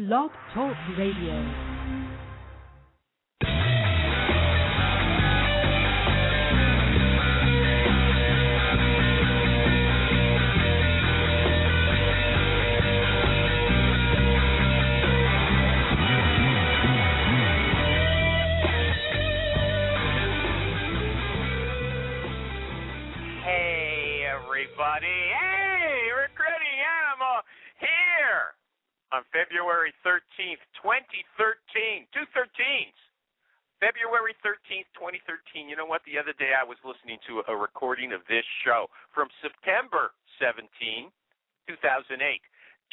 Blog Talk Radio. February 13th, 2013. Two 13s. February 13th, 2013. You know what? The other day I was listening to a recording of this show from September 17, 2008.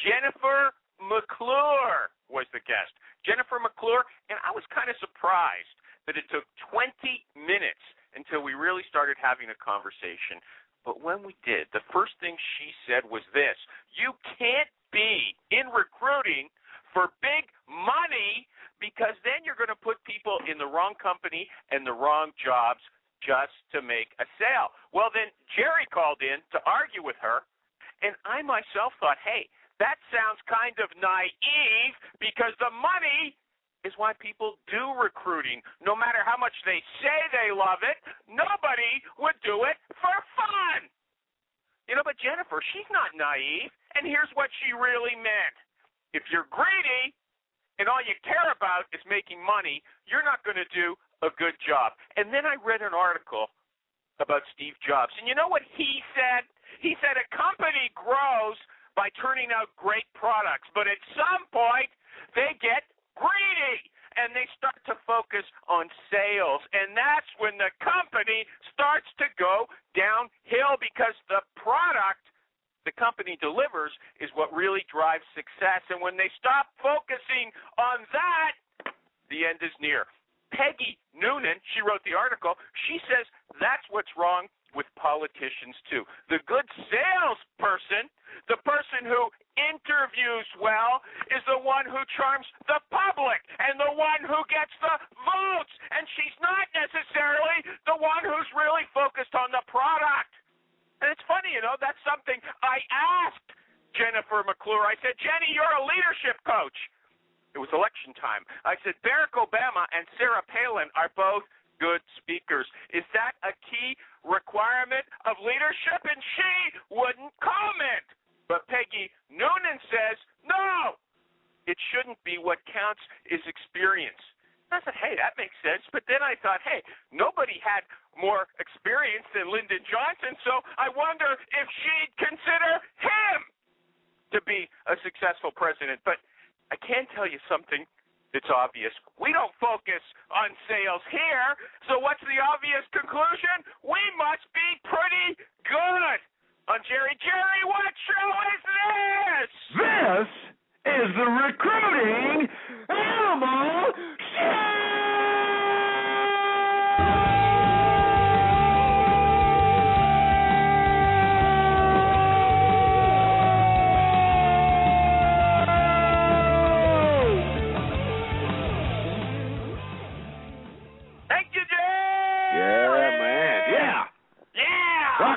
Jennifer McClure was the guest. Jennifer McClure, and I was kind of surprised that it took 20 minutes until we really started having a conversation. But when we did, the first thing she said was this You can't be in recruiting for big money because then you're going to put people in the wrong company and the wrong jobs just to make a sale. Well, then Jerry called in to argue with her, and I myself thought, hey, that sounds kind of naive because the money is why people do recruiting. No matter how much they say they love it, nobody would do it for fun. You know, but Jennifer, she's not naive, and here's what she really meant. If you're greedy and all you care about is making money, you're not going to do a good job. And then I read an article about Steve Jobs, and you know what he said? He said a company grows by turning out great products, but at some point they get greedy and they start to focus on sales. And that's when the company starts to go downhill because the product the company delivers is what really drives success. And when they stop focusing on that, the end is near. Peggy Noonan, she wrote the article, she says that's what's wrong with politicians too. The good salesperson, the person who interviews well, is the one who charms the public and the one who gets the votes. And she's not necessarily the one who's really focused on the product. And it's funny, you know, that's something I asked Jennifer McClure. I said, Jenny, you're a leadership coach. It was election time. I said, Barack Obama and Sarah Palin are both good speakers. Is that a key requirement of leadership? And she wouldn't comment. But Peggy Noonan says, no, it shouldn't be. What counts is experience. I said, hey, that makes sense. But then I thought, hey, nobody had more experience than Lyndon Johnson, so I wonder if she'd consider him to be a successful president. But I can tell you something that's obvious. We don't focus on sales here, so what's the obvious conclusion? We must be pretty good. On Jerry Jerry, what show is this? This is the Recruiting Animal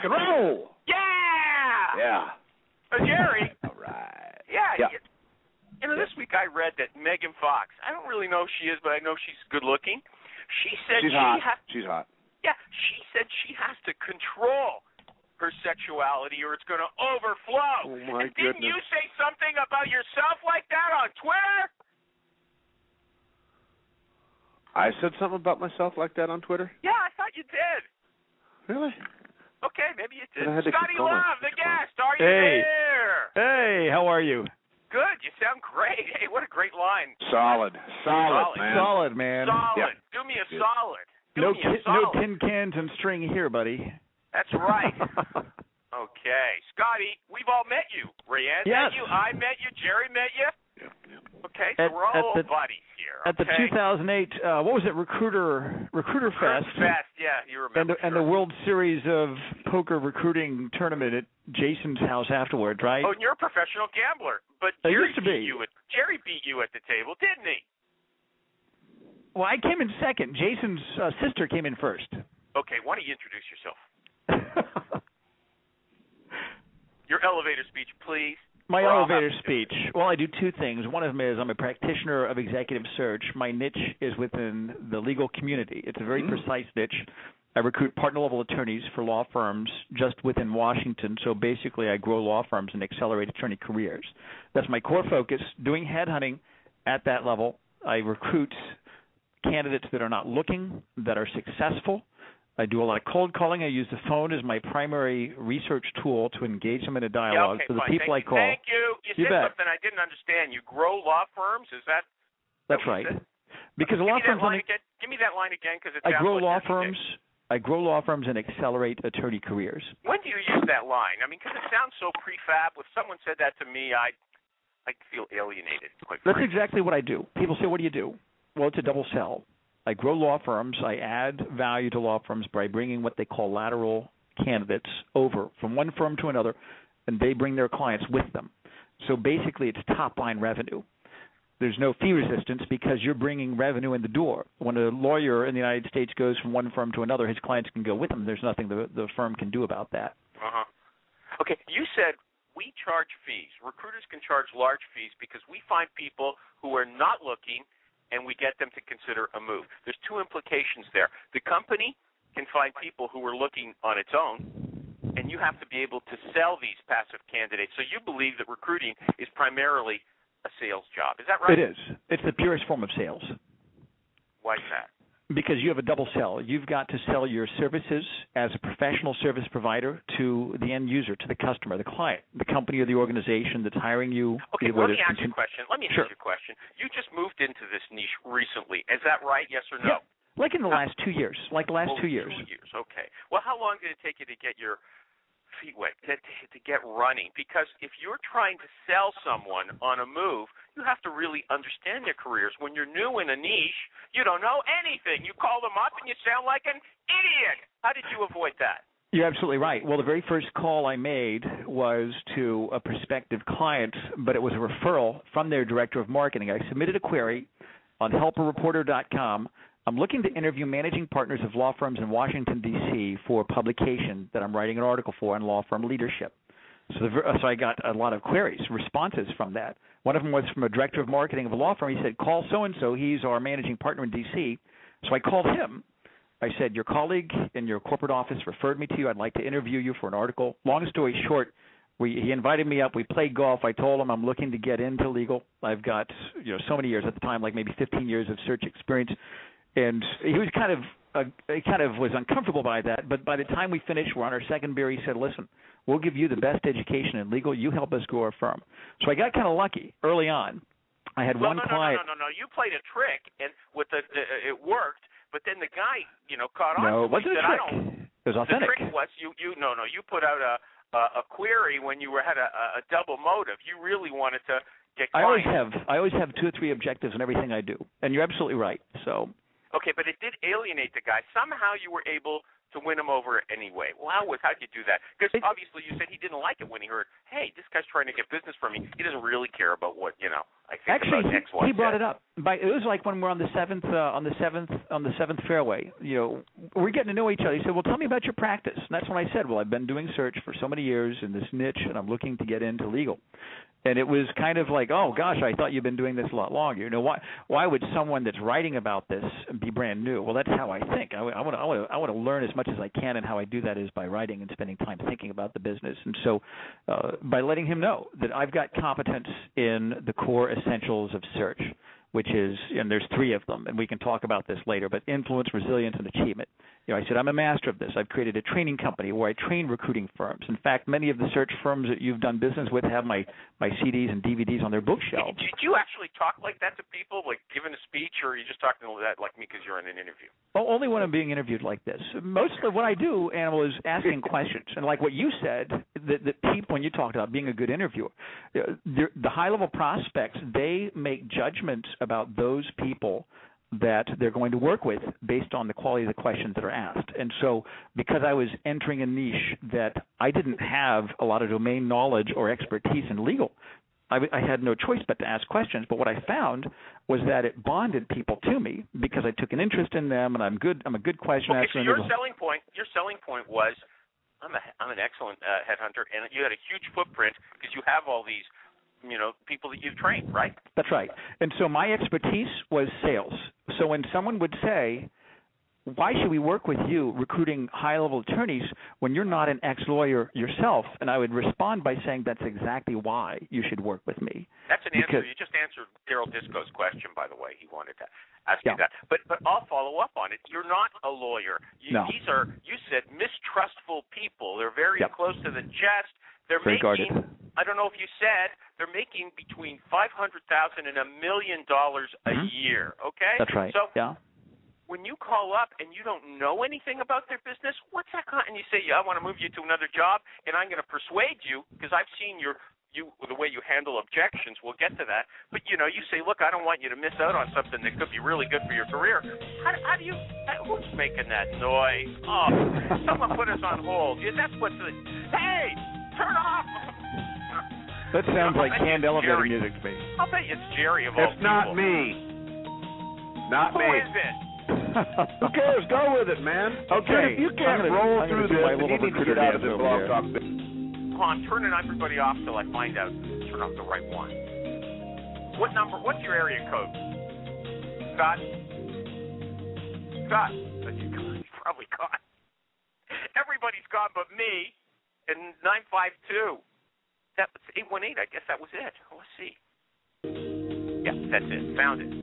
Rock and roll. Yeah. Yeah. Uh, Jerry. All right. Yeah. Yeah. You, you know, this week I read that Megan Fox. I don't really know who she is, but I know she's good looking. She said She's she hot. has. She's hot. Yeah, she said she has to control her sexuality or it's going to overflow. Oh, my and didn't you say something about yourself like that on Twitter? I said something about myself like that on Twitter. Yeah, I thought you did. Really? Okay, maybe you did. Then I had to Scotty. Love, the guest, are you Hey. there? Hey, how are you? Good. You sound great. Hey, what a great line. Solid. Solid, Solid. man. Solid, man. Solid. Yeah. Do me a Good. solid. Do No, me a ki- no tin cans and string here, buddy. That's right. Okay, Scotty, we've all met you. Rayanne Yes. met you. I met you. Jerry met you. Yeah, yeah. Okay, so At- we're all the- buddies here. Okay? At the 2008, uh, what was it, Recruiter Recruiter Fest, Fest, yeah, you and remember. the, and the. World Series of Poker Recruiting Tournament at Jason's house afterwards, right? Oh, and you're a professional gambler, but I Jerry used to beat be. you at Jerry beat you at the table, didn't he? Well, I came in second. Jason's uh, sister came in first. Okay, why don't you introduce yourself? Your elevator speech, please. My We're elevator happy to do speech. Well, I do two things. One of them is I'm a practitioner of executive search. My niche is within the legal community. It's a very Mm. precise niche. I recruit partner level attorneys for law firms just within Washington. So basically, I grow law firms and accelerate attorney careers. That's my core focus. Doing headhunting at that level. I recruit candidates that are not looking, that are successful. I do a lot of cold calling. I use the phone as my primary research tool to engage them in a Yeah, dialogue. okay, so the fine. people Thank I call. Thank you. You, You said bet. something I didn't understand. You grow law firms. Is that? That's right. said? Because Give law me that firms line again. Give me that line again because it I grow law firms. I grow law firms and accelerate attorney careers. When do you use that line? I mean, because it sounds so prefab. If someone said that to me, I I feel alienated. Quite That's frankly. exactly what I do. People say, "What do you do?" Well, it's a double sell. I grow law firms. I add value to law firms by bringing what they call lateral candidates over from one firm to another, and they bring their clients with them. So basically, it's top line revenue. There's no fee resistance because you're bringing revenue in the door. When a lawyer in the United States goes from one firm to another, his clients can go with him. There's nothing the, the firm can do about that. Uh-huh. Okay, you said we charge fees. Recruiters can charge large fees because we find people who are not looking and we get them to consider a move. There's two implications there. The company can find people who are looking on its own and you have to be able to sell these passive candidates. So you believe that recruiting is primarily a sales job. Is that right? It is. It's the purest form of sales. Why is that? Because you have a double sell. You've got to sell your services as a professional service provider to the end user, to the customer, the client, the company or the organization that's hiring you. Okay, let me ask you a question. Let me ask you a question. You just moved into this niche recently. Is that right? Yes or no? Yeah, like in the last two years, like the last Well, two years. Two years. Okay. Well, how long did it take you to get your feet wet, to, to get running? Because if you're trying to sell someone on a move, you have to really understand their careers. When you're new in a niche, you don't know anything. You call them up and you sound like an idiot. How did you avoid that? You're absolutely right. Well, the very first call I made was to a prospective client, but it was a referral from their director of marketing. I submitted a query on helpareporter.com. I'm looking to interview managing partners of law firms in Washington D.C. for a publication that I'm writing an article for on law firm leadership. So, the, uh, so I got a lot of queries, responses from that. One of them was from a director of marketing of a law firm. He said, "Call so and so. He's our managing partner in D.C." So I called him. I said, "Your colleague in your corporate office referred me to you. I'd like to interview you for an article." Long story short, we, he invited me up. We played golf. I told him I'm looking to get into legal. I've got you know so many years at the time, like maybe 15 years of search experience, and he was kind of uh, he kind of was uncomfortable by that. But by the time we finished, we're on our second beer. He said, "Listen, we'll give you the best education in legal. You help us grow our firm." So I got kind of lucky early on. I had well, one no, client. no, no, no, no. no. You played a trick, and with the, the it worked. But then the guy, you know, caught on. No, it wasn't a trick. It was authentic. The trick was you you no no you put out a a, a query when you were had a, a double motive. You really wanted to get I always have I always have two or three objectives in everything I do, and you're absolutely right. So Okay, but it did alienate the guy. Somehow you were able to win him over anyway. Well, how was how'd you do that? Because obviously you said he didn't like it when he heard, hey, this guy's trying to get business from me. He doesn't really care about what you know. I think actually, about he, X, Y, he brought Z. it up. By, it was like when we're on the seventh uh, on the seventh on the seventh fairway. You know, we're getting to know each other. He said, "Well, tell me about your practice." And that's when I said, "Well, I've been doing search for so many years in this niche, and I'm looking to get into legal." And it was kind of like, "Oh gosh, I thought you've been doing this a lot longer." You know, why why would someone that's writing about this be brand new? Well, that's how I think. I want to I want to I want to learn as much as I can, and how I do that is by writing and spending time thinking about the business. And so, uh, by letting him know that I've got competence in the core essentials of search, which is, and there's three of them, and we can talk about this later, but influence, resilience, and achievement. You know, I said I'm a master of this. I've created a training company where I train recruiting firms. In fact, many of the search firms that you've done business with have my my CDs and DVDs on their bookshelves. Did you actually talk like that to people, like giving a speech, or are you just talking to that like me because you're in an interview? Well, only when I'm being interviewed like this. Most of what I do, Animal, is asking questions. And like what you said, that, that people, when you talked about being a good interviewer, the, the high-level prospects, they make judgments about those people that they're going to work with based on the quality of the questions that are asked. And so, because I was entering a niche that I didn't have a lot of domain knowledge or expertise in legal, I, w- I had no choice but to ask questions. But what I found was that it bonded people to me because I took an interest in them, and I'm good. I'm a good question Okay, asker. so and your a- selling point, your selling point was, I'm a, I'm an excellent uh, headhunter, and you had a huge footprint because you have all these you know people that you've trained, right? That's right. And so my expertise was sales. So when someone would say, why should we work with you recruiting high level attorneys when you're not an ex lawyer yourself? And I would respond by saying that's exactly why you should work with me. That's an Because- answer. You just answered Daryl Disco's question, by the way. He wanted to ask Yeah. you that. But but I'll follow up on it. You're not a lawyer. You, No. These are you said mistrustful people. They're very Yep. close to the chest. They're Very making guarded. I don't know if you said they're making between five hundred thousand and a million dollars a Mhm. year. Okay. That's right. So yeah. when you call up and you don't know anything about their business, what's that? Con- and you say, "Yeah, I want to move you to another job, and I'm going to persuade you because I've seen your you the way you handle objections. We'll get to that. But you know, you say, "Look, I don't want you to miss out on something that could be really good for your career." How, how do you? Who's making that noise? Oh, someone put us on hold. Yeah, that's what's. the. Hey, turn off. That sounds like canned elevator Jerry. music to me. I'll bet you it's Jerry of all It's not me. Not Who me. is it? Who cares? Go with it, man. Okay. Dude, if you can't gonna- roll I'm through this, my then you need to get out of this over blog talk business. Hold on, I'm turning everybody off till I find out. Turn off the right one. What number? What's your area code? Scott. Scott. But you, he's probably gone. Everybody's gone but me. And nine five two. That was eight one eight. I guess that was it. Oh, let's see. Yeah, that's it. Found it.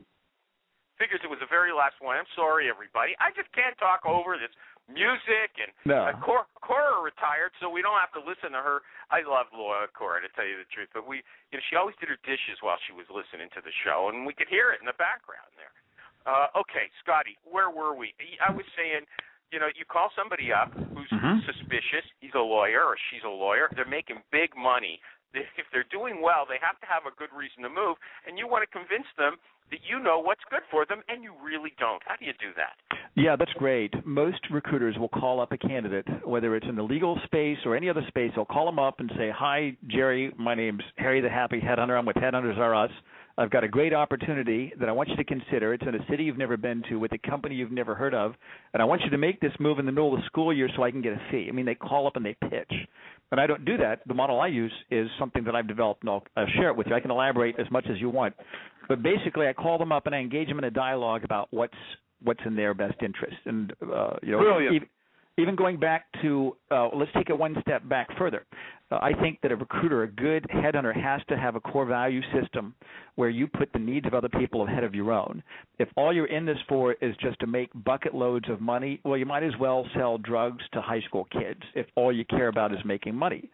Figures it was the very last one. I'm sorry, everybody. I just can't talk over this music and No. uh, Cora, Cora retired, so we don't have to listen to her. I love Laura Cora, to tell you the truth, but we, you know, she always did her dishes while she was listening to the show, and we could hear it in the background there. Uh, okay, Scotty, where were we? I was saying, you know, you call somebody up who's Mhm. suspicious. He's a lawyer or she's a lawyer. They're making big money. If they're doing well, they have to have a good reason to move, and you want to convince them that you know what's good for them, and you really don't. How do you do that? Yeah, that's great. Most recruiters will call up a candidate, whether it's in the legal space or any other space. They'll call them up and say, "Hi, Jerry. My name's Harry the Happy Headhunter. I'm with Headhunters R Us. I've got a great opportunity that I want you to consider. It's in a city you've never been to with a company you've never heard of, and I want you to make this move in the middle of the school year so I can get a fee." I mean, they call up and they pitch. And I don't do that. The model I use is something that I've developed, and I'll, I'll share it with you. I can elaborate as much as you want. But basically, I call them up and I engage them in a dialogue about what's what's in their best interest. And uh, you know, Brilliant. even, even going back to uh, let's take it one step back further. Uh, I think that a recruiter, a good headhunter, has to have a core value system where you put the needs of other people ahead of your own. If all you're in this for is just to make bucket loads of money, well, you might as well sell drugs to high school kids. If all you care about is making money,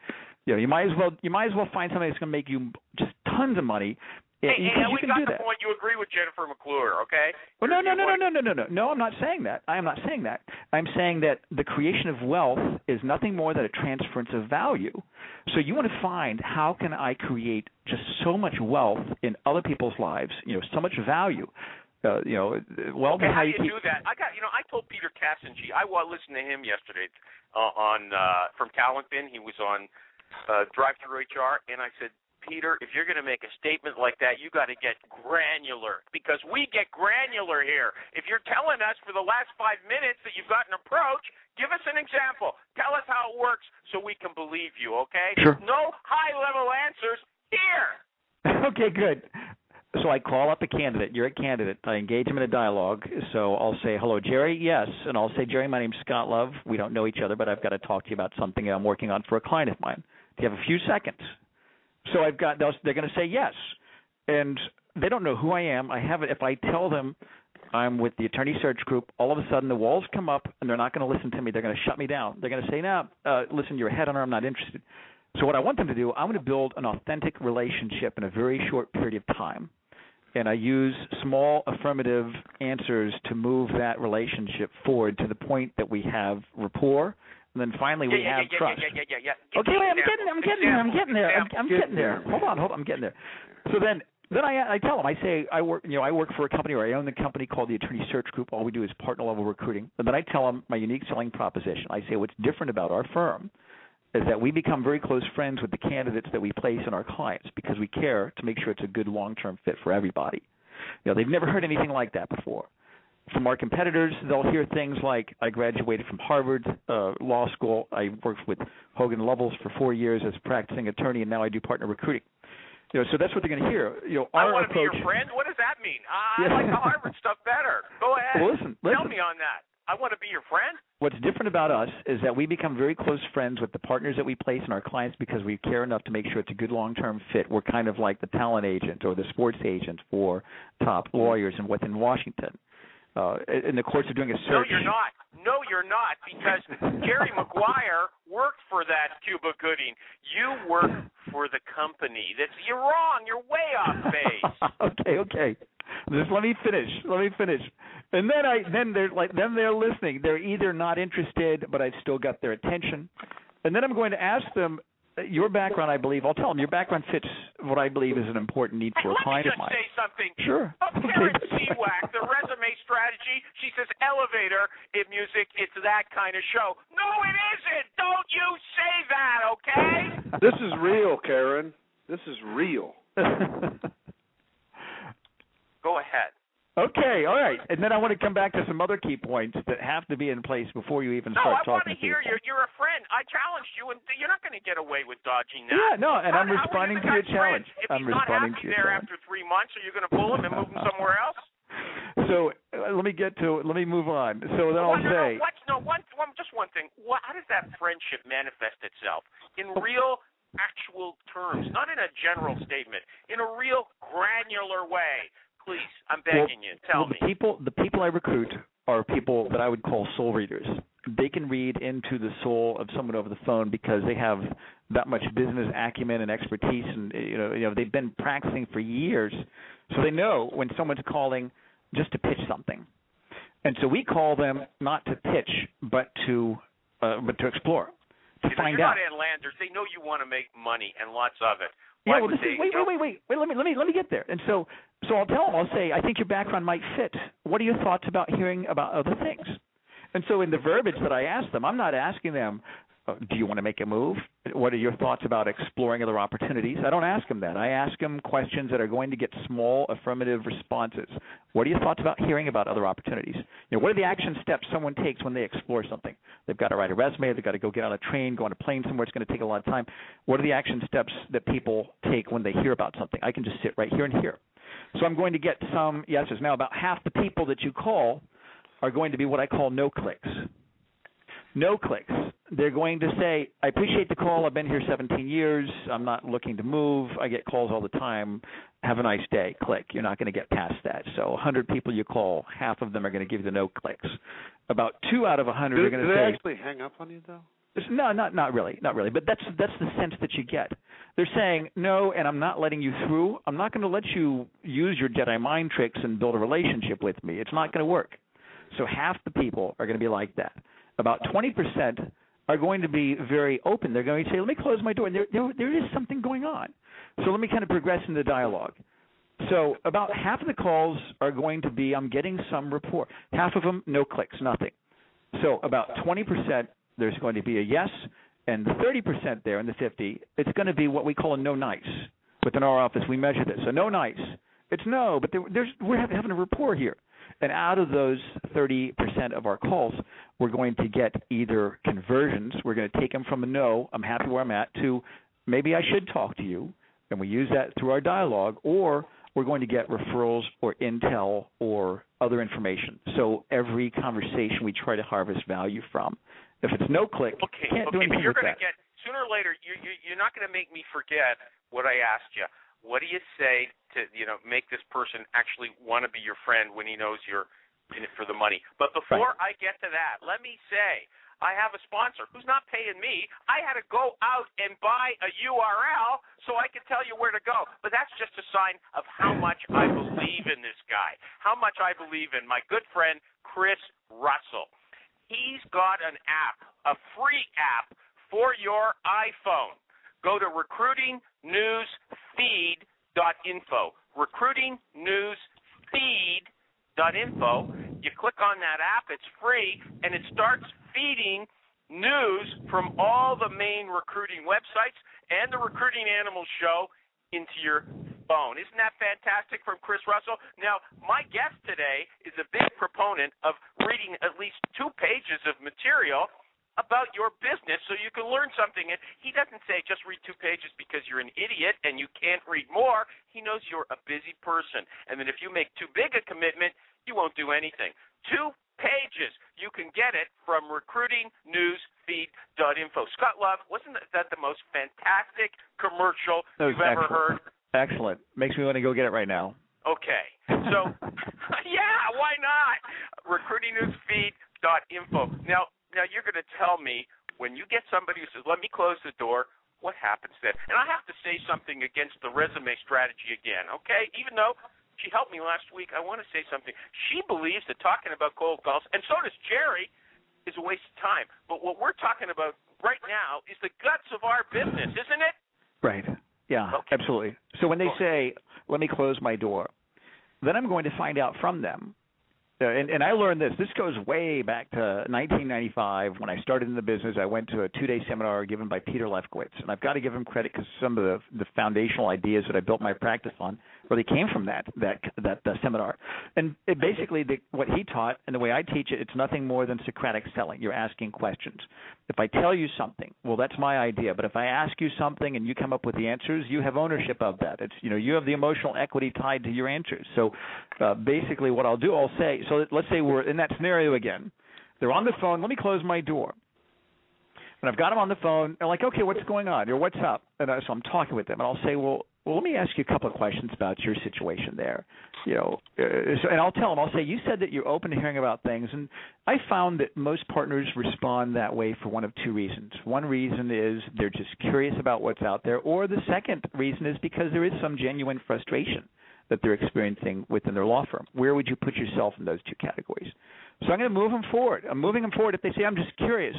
you know, you might as well you might as well find something that's going to make you just tons of money. Hey, because hey, you we can got do the that. point. You agree with Jennifer McClure, okay? Well, no, no, no, no, no, no, no, no. No, I'm not saying that. I am not saying that. I'm saying that the creation of wealth is nothing more than a transference of value. So you want to find how can I create just so much wealth in other people's lives, you know, so much value. Uh, you know, well, Okay, how do you you keep do that? I got, you know, I told Peter Kazanjy. I listened to him yesterday uh, on uh, from TalentBin. He was on uh, DriveThruHR, and I said, Peter, if you're going to make a statement like that, you got to get granular because we get granular here. If you're telling us for the last five minutes that you've got an approach, give us an example. Tell us how it works so we can believe you. Okay? Sure. No high level answers here. okay, good. So I call up a candidate. You're a candidate. I engage him in a dialogue. So I'll say, "Hello, Jerry." Yes, and I'll say, "Jerry, my name's Scott Love. We don't know each other, but I've got to talk to you about something I'm working on for a client of mine. Do you have a few seconds?" So I've got. They're going to say yes, and they don't know who I am. I have it. If I tell them I'm with the attorney search group, all of a sudden the walls come up, and they're not going to listen to me. They're going to shut me down. They're going to say, "No, uh, listen, you're a headhunter. I'm not interested." So what I want them to do, I'm going to build an authentic relationship in a very short period of time. And I use small affirmative answers to move that relationship forward to the point that we have rapport, and then finally we yeah, have yeah, trust. yeah, yeah, yeah, yeah. Okay, wait, I'm getting, I'm getting there, I'm getting there, I'm. I'm getting there. Hold on, hold on, I'm getting there. So then, then I, I tell them, I say, I work, you know, I work for a company or I own the company called the Attorney Search Group. All we do is partner level recruiting. And then I tell them my unique selling proposition. I say what's different about our firm is that we become very close friends with the candidates that we place in our clients because we care to make sure it's a good long-term fit for everybody. You know, they've never heard anything like that before. From our competitors, they'll hear things like, "I graduated from Harvard uh, Law School. I worked with Hogan Lovells for four years as a practicing attorney, and now I do partner recruiting." You know, so that's what they're going to hear. You know, I our want to be your friend. What does that mean? Uh, Yeah. I like the Harvard stuff better. Go ahead. Well, listen, Tell me on that. I want to be your friend. What's different about us is that we become very close friends with the partners that we place and our clients because we care enough to make sure it's a good long-term fit. We're kind of like the talent agent or the sports agent for top lawyers and within Washington. Uh, in the course of doing a search. No, you're not. No, you're not, because Jerry Maguire worked for that Cuba Gooding. You work for the company. That's you're wrong. You're way off base. okay, okay. Just let me finish. Let me finish. And then I then they're like then they're listening. They're either not interested, but I've still got their attention. And then I'm going to ask them your background. I believe I'll tell them your background fits what I believe is an important need Hey, for a let me client of just mine. say something. Sure. Of Karen Siwak, the resume strategy. She says elevator in music. It's that kind of show. No, it isn't. Don't you say that, okay? This is real, Karen. This is real. Go ahead. Okay, all right. And then I want to come back to some other key points that have to be in place before you even start No, start I want to hear people. you. You're a friend. I challenged you, and you're not going to get away with dodging that. Yeah, no, and How- I'm responding to your challenge. If I'm he's not responding happy to your there challenge. after three months, are you going to pull him and move him somewhere else? So uh, let me get to let me move on. So then Well, I'll no, say no, what, no, one, one, just one thing. What, how does that friendship manifest itself in Oh. real, actual terms, not in a general statement, in a real granular way? Please, I'm begging you, tell well, me. the people the people I recruit are people that I would call soul readers. They can read into the soul of someone over the phone because they have that much business acumen and expertise, and you know, you know, they've been practicing for years, so they know when someone's calling just to pitch something. And so we call them not to pitch, but to uh, but to explore, to You know, find you're out. not Ann Landers. They know you want to make money and lots of it. Yeah, well, this is, wait, wait, wait, wait, wait. Let me, let me, let me get there. And so, so I'll tell them. I'll say, I think your background might fit. What are your thoughts about hearing about other things? And so, in the verbiage that I ask them, I'm not asking them, Uh, do you want to make a move? What are your thoughts about exploring other opportunities? I don't ask them that. I ask them questions that are going to get small affirmative responses. What are your thoughts about hearing about other opportunities? You know, what are the action steps someone takes when they explore something? They've got to write a resume. They've got to go get on a train, go on a plane somewhere. It's going to take a lot of time. What are the action steps that people take when they hear about something? I can just sit right here and hear. So I'm going to get some yeses. Now, about half the people that you call are going to be what I call no clicks. No clicks. They're going to say, I appreciate the call. I've been here 17 years. I'm not looking to move. I get calls all the time. Have a nice day. Click. You're not going to get past that. So 100 people you call, half of them are going to give you the no clicks. About two out of 100 Do, are going do to they say, actually hang up on you though? No, not not really, not really. But that's that's the sense that you get. They're saying no, and I'm not letting you through. I'm not going to let you use your Jedi mind tricks and build a relationship with me. It's not going to work. So half the people are going to be like that. About 20% are going to be very open. They're going to say, "Let me close my door." And there there, there is something going on. So let me kind of progress in the dialogue. So about half of the calls are going to be, I'm getting some rapport. Half of them, no clicks, nothing. So about 20%, there's going to be a yes, and the 30% there in the 50, it's going to be what we call a no nice. Within our office, we measure this. So no nice, it's no, but there, there's we're having a rapport here. And out of those 30% of our calls, we're going to get either conversions. We're going to take them from a no, I'm happy where I'm at, to maybe I should talk to you, and we use that through our dialogue, or we're going to get referrals or intel or other information. So every conversation we try to harvest value from. If it's no click, Okay, can't do okay, but anything you're with going to get sooner or later. You, you you're not going to make me forget what I asked you. What do you say to you know make this person actually want to be your friend when he knows you're in it for the money? But before I get to that, let me say I have a sponsor who's not paying me. I had to go out and buy a URL so I can tell you where to go. But that's just a sign of how much I believe in this guy, how much I believe in my good friend Chris Russell. He's got an app, a free app for your iPhone. Go to recruitingnewsfeed.info. Recruitingnewsfeed.info. You click on that app, it's free, and it starts feeding news from all the main recruiting websites and the Recruiting Animals show into your phone. Isn't that fantastic from Chris Russell? Now, my guest today is a big proponent of reading at least two pages of material about your business so you can learn something. And he doesn't say just read two pages because you're an idiot and you can't read more. He knows you're a busy person. And that if you make too big a commitment, you won't do anything. Two pages. You can get it from recruitingnewsfeed.info. Scott Love, wasn't that the most fantastic commercial you've ever excellent. heard? Excellent. Makes me want to go get it right now. Okay. So, yeah, why not? Recruitingnewsfeed.info. Now, now you're going to tell me when you get somebody who says, "Let me close the door," what happens then? And I have to say something against the resume strategy again, okay? Even though she helped me last week, I want to say something. She believes that talking about cold calls, and so does Jerry, is a waste of time. But what we're talking about right now is the guts of our business, isn't it? Right. Yeah, Okay. absolutely. So when they say, "Let me close my door," then I'm going to find out from them. Uh, and, and I learned this. This goes way back to 1995 when I started in the business. I went to a two-day seminar given by Peter Leffkowitz, and I've got to give him credit because some of the the foundational ideas that I built my practice on really came from that that that, that seminar. And it basically, the, what he taught and the way I teach it, it's nothing more than Socratic selling. You're asking questions. If I tell you something, well, that's my idea. But if I ask you something and you come up with the answers, you have ownership of that. It's you know you have the emotional equity tied to your answers. So uh, basically, what I'll do, I'll say. So let's say we're in that scenario again. They're on the phone. Let me close my door. And I've got them on the phone. They're like, okay, what's going on? Or what's up? And I, so I'm talking with them, and I'll say, well, well, let me ask you a couple of questions about your situation there. You know, uh, so, and I'll tell them. I'll say, you said that you're open to hearing about things, and I found that most partners respond that way for one of two reasons. One reason is they're just curious about what's out there, or the second reason is because there is some genuine frustration that they're experiencing within their law firm. Where would you put yourself in those two categories? So I'm going to move them forward. I'm moving them forward. If they say I'm just curious,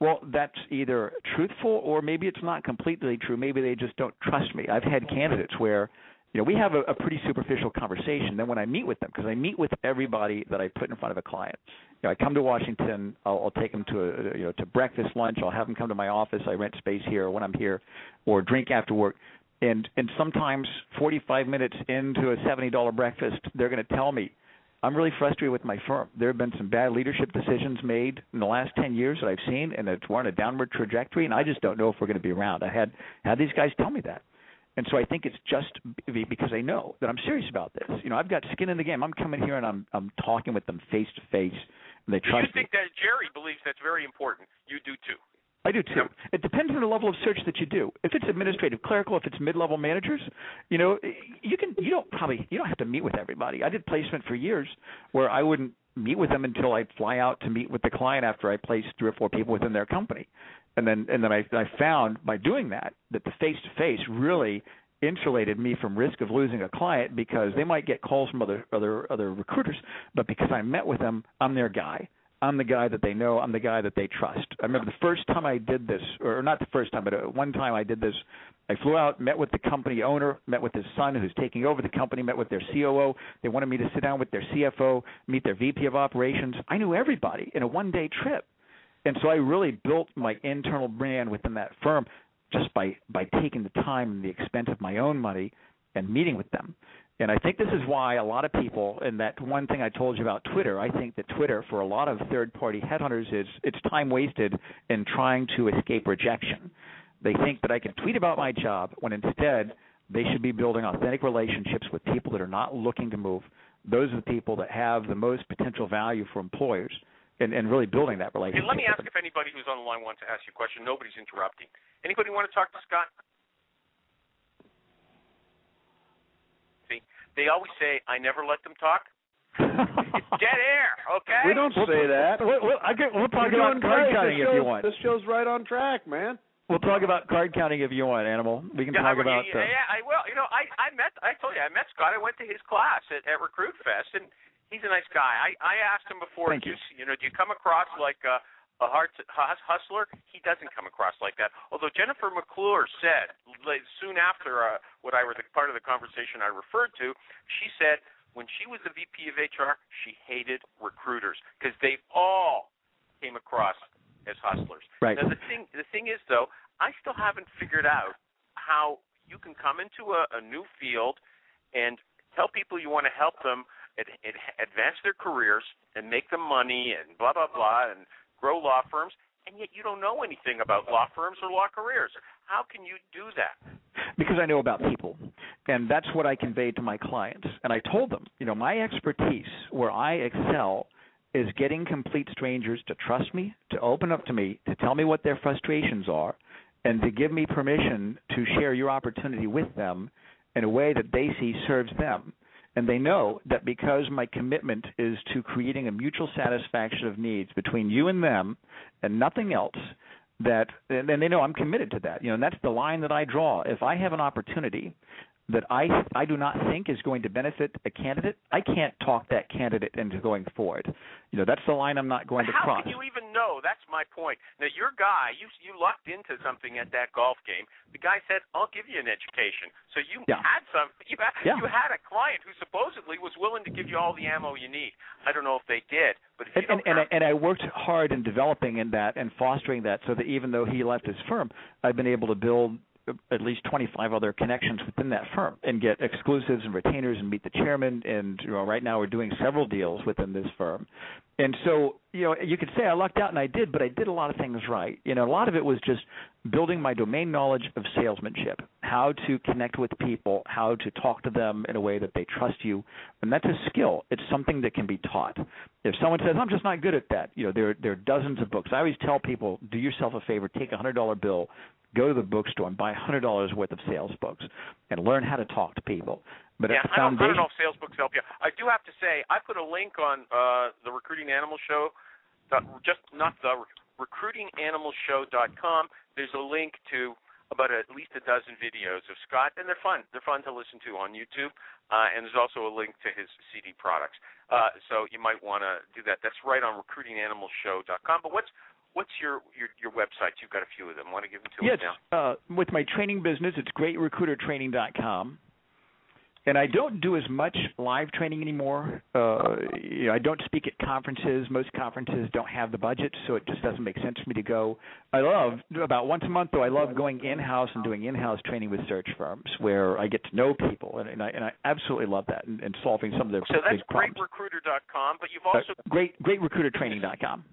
well, that's either truthful or maybe it's not completely true. Maybe they just don't trust me. I've had candidates where, you know, we have a, a pretty superficial conversation. Then when I meet with them, because I meet with everybody that I put in front of a client, you know, I come to Washington. I'll, I'll take them to a, you know to breakfast, lunch. I'll have them come to my office. I rent space here when I'm here, or drink after work. And and sometimes 45 minutes into a $70 breakfast, they're going to tell me I'm really frustrated with my firm. There have been some bad leadership decisions made in the last 10 years that I've seen, and it's we're on a downward trajectory, and I just don't know if we're going to be around. I had had these guys tell me that. And so I think it's just be- because I know that I'm serious about this. You know, I've got skin in the game. I'm coming here and I'm I'm talking with them face to face, and they trust you think that Jerry believes that's very important? You do too. I do too. It depends on the level of search that you do. If it's administrative clerical, if it's mid-level managers, you know, you can you don't probably you don't have to meet with everybody. I did placement for years where I wouldn't meet with them until I'd fly out to meet with the client after I placed three or four people within their company. And then and then I I found by doing that that the face to face really insulated me from risk of losing a client because they might get calls from other other other recruiters, but because I met with them, I'm their guy. I'm the guy that they know. I'm the guy that they trust. I remember the first time I did this, or not the first time, but uh, one time I did this. I flew out, met with the company owner, met with his son who's taking over the company, met with their COO. They wanted me to sit down with their CFO, meet their VP of operations. I knew everybody in a one-day trip, and so I really built my internal brand within that firm just by by taking the time and the expense of my own money and meeting with them. And I think this is why a lot of people, and that one thing I told you about Twitter, I think that Twitter, for a lot of third party headhunters, is it's time wasted in trying to escape rejection. They think that I can tweet about my job when instead they should be building authentic relationships with people that are not looking to move. Those are the people that have the most potential value for employers and, and really building that relationship. let me ask if anybody who's on the line wants to ask you a question. Nobody's interrupting. Anybody want to talk to Scott? See, they always say, I never let them talk. It's dead air, okay? We don't say that. We'll, we'll, I get, we'll talk You're about doing card great. counting this if you show's- want. This show's right on track, man. We'll talk about card counting if you want, Animal. We can Yeah, talk I, about. yeah, uh, yeah, I will. You know, I I met. I told you, I met Scott. I went to his class at, at Recruit Fest, and he's a nice guy. I I asked him before. Thank do you. you know, do you come across like a a hard hustler? He doesn't come across like that. Although Jennifer McClure said soon after uh, what I were the part of the conversation I referred to, she said when she was the VP of HR, she hated recruiters because they all came across as hustlers. Right. Now the thing the thing is though, I still haven't figured out how you can come into a, a new field and tell people you want to help them ad, ad, advance their careers and make them money and blah blah blah and grow law firms and yet you don't know anything about law firms or law careers. How can you do that? Because I know about people. And that's what I conveyed to my clients. And I told them, you know, my expertise where I excel is getting complete strangers to trust me, to open up to me, to tell me what their frustrations are, and to give me permission to share your opportunity with them in a way that they see serves them. And they know that because my commitment is to creating a mutual satisfaction of needs between you and them and nothing else, that and they know I'm committed to that. You know, and that's the line that I draw. If I have an opportunity that I I do not think is going to benefit a candidate, I can't talk that candidate into going forward. You know, that's the line I'm not going but to how cross. How can you even know? That's my point. Now, your guy, you you lucked into something at that golf game. The guy said, "I'll give you an education." So you yeah. had some. You had, yeah. you had a client who supposedly was willing to give you all the ammo you need. I don't know if they did, but and and, and, I, and I worked hard in developing in that and fostering that, so that even though he left his firm, I've been able to build at least 25 other connections within that firm and get exclusives and retainers and meet the chairman. And you know right now we're doing several deals within this firm. And so you know you could say i lucked out and i did but i did a lot of things right. You know a lot of it was just building my domain knowledge of salesmanship how to connect with people how to talk to them in a way that they trust you. And that's a skill. It's something that can be taught. If someone says i'm just not good at that you know there there are dozens of books. I always tell people do yourself a favor take a hundred dollar bill go to the bookstore and buy hundred dollars worth of sales books and learn how to talk to people. But yeah, at the I, don't, foundation, I don't know if sales books help you. I do have to say, I put a link on uh, the Recruiting Animal Show, just not the recruitinganimalshow.com. There's a link to about at least a dozen videos of Scott, and they're fun. They're fun to listen to on YouTube. Uh, and there's also a link to his CD products. Uh, so you might want to do that. That's right on recruitinganimalshow.com. But what's what's your, your your website? You've got a few of them. Want to give them to yes, us now? Uh, with my training business, it's greatrecruitertraining.com. And I don't do as much live training anymore. Uh, you know, I don't speak at conferences. Most conferences don't have the budget, so it just doesn't make sense for me to go. I love about once a month though. I love going in house and doing in house training with search firms where I get to know people, and, and I and I absolutely love that and, and solving some of their so big problems. So that's greatrecruiter.com, but you've also uh, great greatrecruitertraining.com.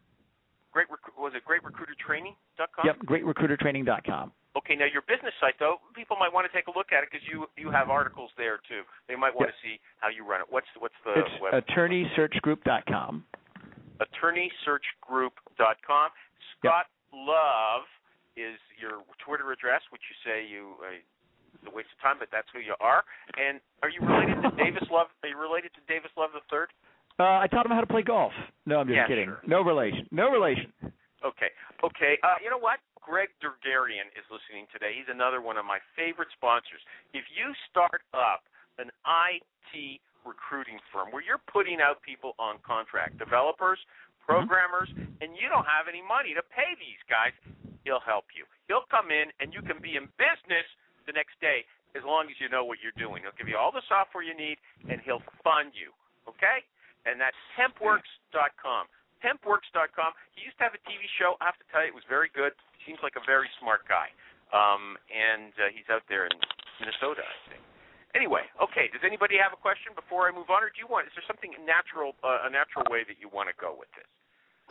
Great was it greatrecruitertraining.com? Yep, greatrecruitertraining.com. Okay, now your business site though, people might want to take a look at it because you you have articles there too. They might want yep. to see how you run it. What's what's the it's web? attorneysearchgroup.com. Attorneysearchgroup.com. Scott yep. Love is your Twitter address, which you say you uh, it's a waste of time, but that's who you are. And are you related to Davis Love? Are you related to Davis Love the third? Uh, I taught him how to play golf. No, I'm just yeah, kidding. Sure. No relation. No relation. Okay. Okay. Uh, you know what? Greg Durgarian is listening today. He's another one of my favorite sponsors. If you start up an IT recruiting firm where you're putting out people on contract, developers, programmers, mm-hmm. and you don't have any money to pay these guys, he'll help you. He'll come in and you can be in business the next day as long as you know what you're doing. He'll give you all the software you need and he'll fund you. Okay? And that's hempworks.com. Hempworks.com. He used to have a TV show. I have to tell you, it was very good. He seems like a very smart guy, um, and uh, he's out there in Minnesota, I think. Anyway, okay. Does anybody have a question before I move on, or do you want? Is there something natural, uh, a natural way that you want to go with this?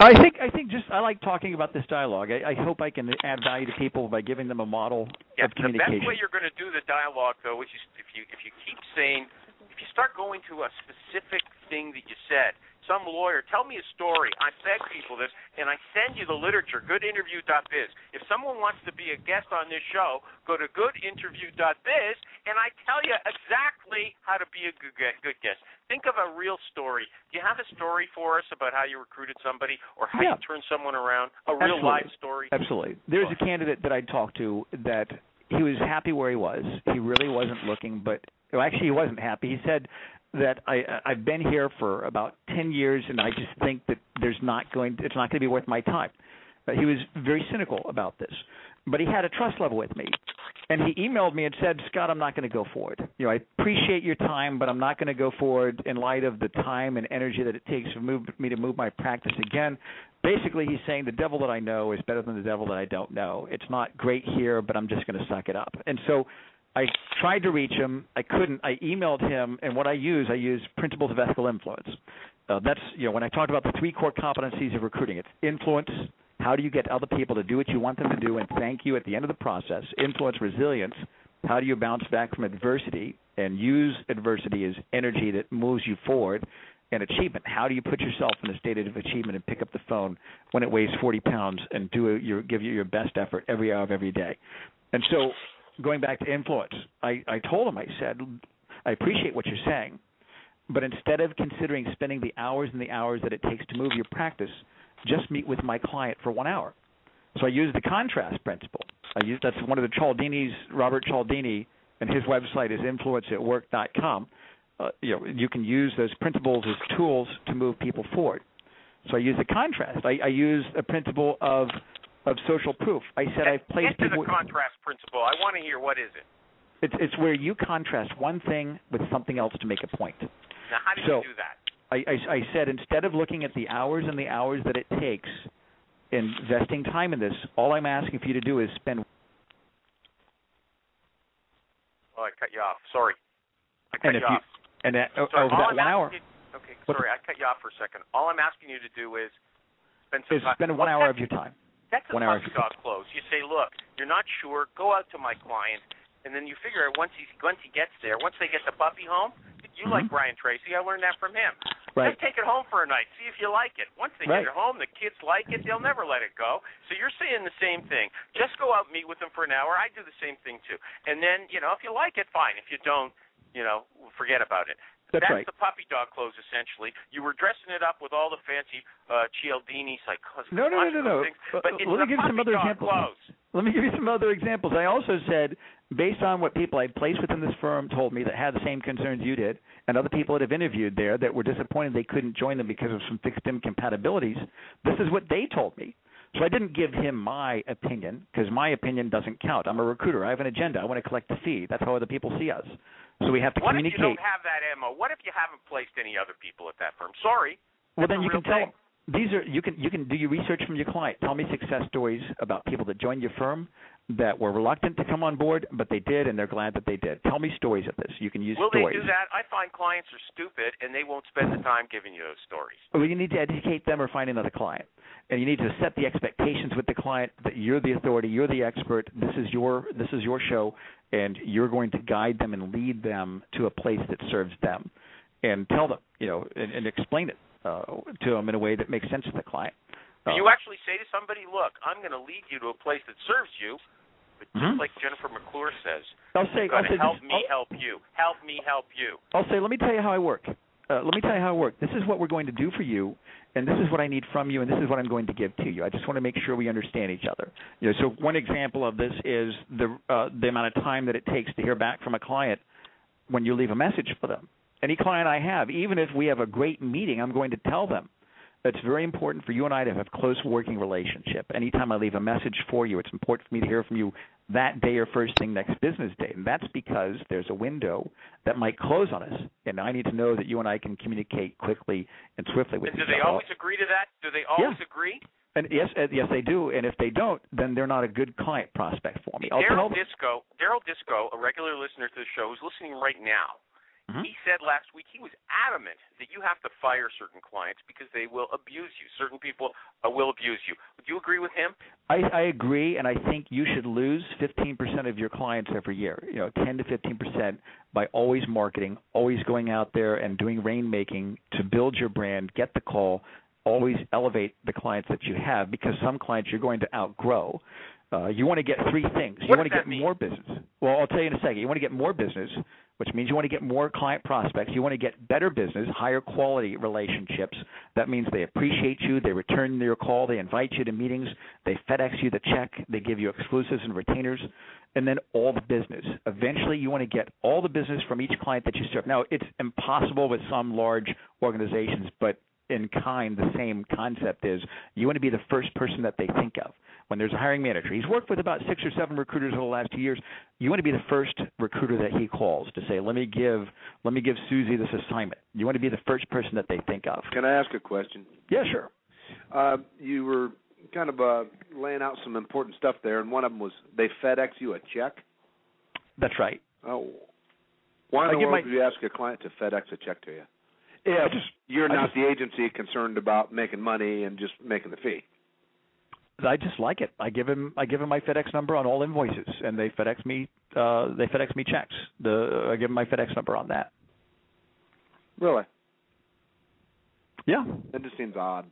I think I think just I like talking about this dialogue. I, I hope I can add value to people by giving them a model yeah, of communication. The best way you're going to do the dialogue, though, which is if you if you keep saying if you start going to a specific thing that you said, some lawyer, tell me a story. I beg people this, and I send you the literature, goodinterview.biz. If someone wants to be a guest on this show, go to goodinterview.biz, and I tell you exactly how to be a good, good guest. Think of a real story. Do you have a story for us about how you recruited somebody or how yeah. you turned someone around? A real Absolutely. live story? Absolutely. There's a candidate that I talked to that he was happy where he was. He really wasn't looking, but well, actually, he wasn't happy. He said that I I've been here for about ten years, and I just think that there's not going it's not going to be worth my time. Uh, he was very cynical about this, but he had a trust level with me, and he emailed me and said, Scott, I'm not going to go forward. You know, I appreciate your time, but I'm not going to go forward in light of the time and energy that it takes for move, me to move my practice again. Basically, he's saying the devil that I know is better than the devil that I don't know. It's not great here, but I'm just going to suck it up. And so I tried to reach him. I couldn't. I emailed him, and what I use, I use principles of ethical influence. Uh, that's you know when I talked about the three core competencies of recruiting, it's influence, How do you get other people to do what you want them to do and thank you at the end of the process? Influence resilience. How do you bounce back from adversity and use adversity as energy that moves you forward? And achievement. How do you put yourself in a state of achievement and pick up the phone when it weighs 40 pounds and do your give you your best effort every hour of every day? And so, going back to influence, I, I told him, I said, I appreciate what you're saying, but instead of considering spending the hours and the hours that it takes to move your practice, just meet with my client for one hour. So I use the contrast principle. I use that's one of the Cialdini's, Robert Cialdini, and his website is influenceatwork.com. Uh, you know, you can use those principles as tools to move people forward. So I use the contrast. I, I use a principle of of social proof. I said I've placed get to people. the contrast principle. I want to hear what is it. It's it's where you contrast one thing with something else to make a point. Now, how do So- you do that? I, I, I said instead of looking at the hours and the hours that it takes investing time in this, all I'm asking for you to do is spend Oh, I cut you off. Sorry. I cut and if you you off. and that, o- Sorry, over that I'm one hour asking, Okay, sorry, I cut you off for a second. All I'm asking you to do is spend some is time. spend one Well, hour of your time. That's a puppy dog close. You say, look, you're not sure. Go out to my client, and then you figure out once he once he gets there, once they get the puppy home. You like Mhm. Brian Tracy? I learned that from him. Right. Just take it home for a night. See if you like it. Once they Right. get it home, the kids like it. They'll never let it go. So you're saying the same thing. Just go out and meet with them for an hour. I do the same thing too. And then, you know, if you like it, fine. If you don't, you know, forget about it. That's right. the puppy dog close, essentially. You were dressing it up with all the fancy uh, Cialdini psychos. No, no, no, no, no. Things, Uh, but it's let me give you some puppy other dog examples. Clothes. Let me give you some other examples. I also said, based on what people I'd placed within this firm told me that had the same concerns you did, and other people that have interviewed there that were disappointed they couldn't join them because of some fixed incompatibilities, this is what they told me. So I didn't give him my opinion because my opinion doesn't count. I'm a recruiter. I have an agenda. I want to collect the fee. That's how other people see us. So we have to communicate. What if you don't have that ammo? What if you haven't placed any other people at that firm? Sorry. Well, then you can tell thing. These are you can you can do your research from your client. Tell me success stories about people that joined your firm that were reluctant to come on board, but they did, and they're glad that they did. Tell me stories of this. You can use Will stories. they do that? I find clients are stupid and they won't spend the time giving you those stories. Well, you need to educate them or find another client, and you need to set the expectations with the client that you're the authority, you're the expert. This is your this is your show, and you're going to guide them and lead them to a place that serves them, and tell them, you know, and, and explain it uh, to them in a way that makes sense to the client. Do Uh, you actually say to somebody, "Look, I'm going to lead you to a place that serves you," but just Mhm. like Jennifer McClure says, I'll say, "You've I'll say help this- me help you. Help me help you." I'll say, let me tell you how I work. Uh, let me tell you how it work. This is what we're going to do for you, and this is what I need from you, and this is what I'm going to give to you. I just want to make sure we understand each other. You know, so one example of this is the uh, the amount of time that it takes to hear back from a client when you leave a message for them. Any client I have, even if we have a great meeting, I'm going to tell them it's very important for you and I to have close working relationship. Anytime I leave a message for you, it's important for me to hear from you that day or first thing next business day. And that's because there's a window that might close on us. And I need to know that you and I can communicate quickly and swiftly with And do they always agree to that? Do they always agree? And yes, yes, they do. And if they don't, then they're not a good client prospect for me. Daryl. Disco, Daryl Disco, a regular listener to the show, who's listening right now. Mhm. He said last week he was adamant that you have to fire certain clients because they will abuse you. Certain people uh, will abuse you. Do you agree with him? I, I agree, and I think you should lose 15% of your clients every year. You know, 10 to 15% by always marketing, always going out there and doing rainmaking to build your brand, get the call, always elevate the clients that you have because some clients you're going to outgrow. Uh, you want to get three things. You What want to get mean? more business. Well, I'll tell you in a second. You want to get more business, which means you want to get more client prospects. You want to get better business, higher quality relationships. That means they appreciate you, they return your call, they invite you to meetings, they FedEx you the check, they give you exclusives and retainers, and then all the business. Eventually, you want to get all the business from each client that you serve. Now, it's impossible with some large organizations, but in kind, the same concept is you want to be the first person that they think of when there's a hiring manager. He's worked with about six or seven recruiters over the last two years. You want to be the first recruiter that he calls to say, "Let me give, let me give Susie this assignment." You want to be the first person that they think of. Can I ask a question? Yeah, sure. Uh, you were kind of uh, laying out some important stuff there, and one of them was they FedEx you a check. That's right. Oh, why in the world would you ask a client to FedEx a check to you? Yeah, just, you're I not just- the agency concerned about making money and just making the fee. I just like it. I give him I give him my FedEx number on all invoices, and they FedEx me uh, they FedEx me checks. The I give them my FedEx number on that. Really? Yeah. That just seems odd.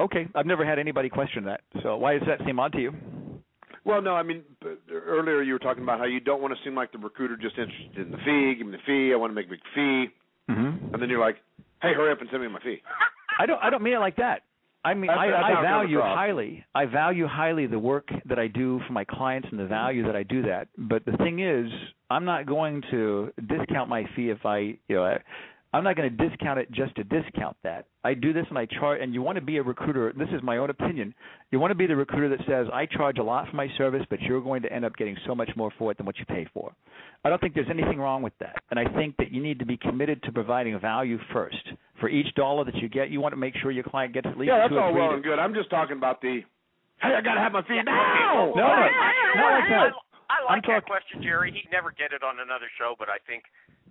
Okay, I've never had anybody question that. So why does that seem odd to you? Well, no, I mean, earlier you were talking about how you don't want to seem like the recruiter just interested in the fee. Give me the fee. I want to make a big fee. Mm-hmm. And then you're like, hey, hurry up and send me my fee. I don't. I don't mean it like that. I mean, That's- I, that's I value highly. I value highly the work that I do for my clients and the value that I do that. But the thing is, I'm not going to discount my fee if I, you know, I, I'm not going to discount it just to discount that. I do this and I charge. And you want to be a recruiter. This is my own opinion. You want to be the recruiter that says, I charge a lot for my service, but you're going to end up getting so much more for it than what you pay for. I don't think there's anything wrong with that. And I think that you need to be committed to providing value first. For each dollar that you get, you want to make sure your client gets at least Yeah, that's two all three well to- and good. I'm just talking about the, hey, I got to have my fee Yeah, now. okay, No, well, no, I- not like that. I, I I'm like that talk- question, Jerry. He'd never get it on another show, but I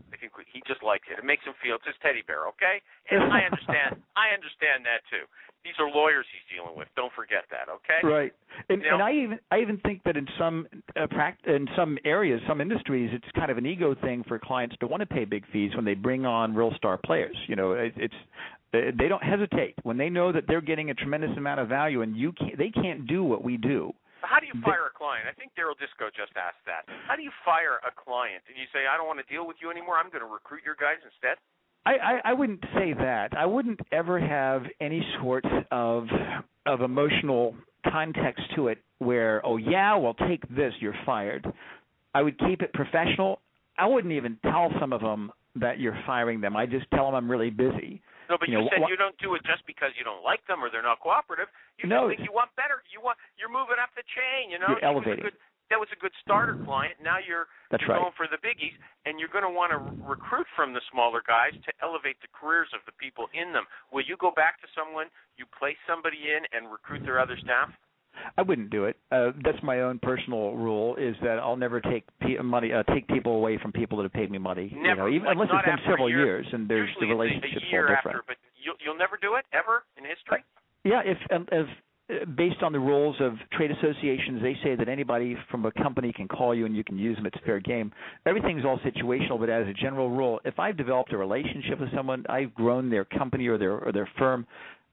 think I think he just likes it. It makes him feel it's his teddy bear, okay? And I understand. I understand that too. These are lawyers he's dealing with. Don't forget that, okay? Right. And, You know- and I even I even think that in some uh, pract- in some areas, some industries, it's kind of an ego thing for clients to want to pay big fees when they bring on real star players. You know, it, it's they don't hesitate when they know that they're getting a tremendous amount of value, and you can't, they can't do what we do. How do you fire a client? I think Daryl Disco just asked that. How do you fire a client? And you say, I don't want to deal with you anymore. I'm going to recruit your guys instead. I, I, I wouldn't say that. I wouldn't ever have any sort of of emotional context to it where, oh yeah, well take this, you're fired. I would keep it professional. I wouldn't even tell some of them that you're firing them. I just tell them I'm really busy. No, but You you, know, said wha- you don't do it just because you don't like them or they're not cooperative. You No, think you want better. You want you're moving up the chain. You know, You're He was a elevating. good- that was a good starter client. Now you're That's you're right. going for the biggies, and you're going to want to recruit from the smaller guys to elevate the careers of the people in them. Will you go back to someone you place somebody in and recruit their other staff? I wouldn't do it. Uh, that's my own personal rule. Is that I'll never take pe- money, uh, take people away from people that have paid me money. Never, you know, even like, unless it's been several year. years and there's the relationship's all different. after, but you'll you'll never do it ever in history. Yeah, if um, if uh, based on the rules of trade associations, they say that anybody from a company can call you and you can use them. It's fair game. Everything's all situational, but as a general rule, if I've developed a relationship with someone, I've grown their company or their or their firm,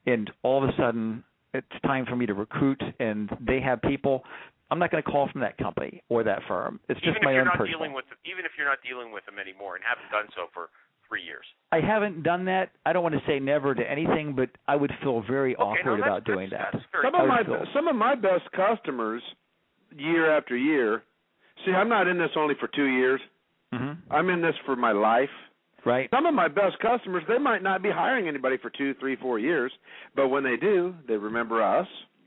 and all of a sudden it's time for me to recruit, and they have people. I'm not going to call from that company or that firm. It's just even if my you're own not personal. dealing with them, even if you're not dealing with them anymore and haven't done so for three years. I haven't done that. I don't want to say never to anything, but I would feel very Okay, awkward no, about doing that's, that. That's very Some of my feel- some of my best customers, year after year. See, I'm not in this only for two years. Mm-hmm. I'm in this for my life. Right. Some of my best customers, they might not be hiring anybody for two, three, four years, but when they do, they remember us,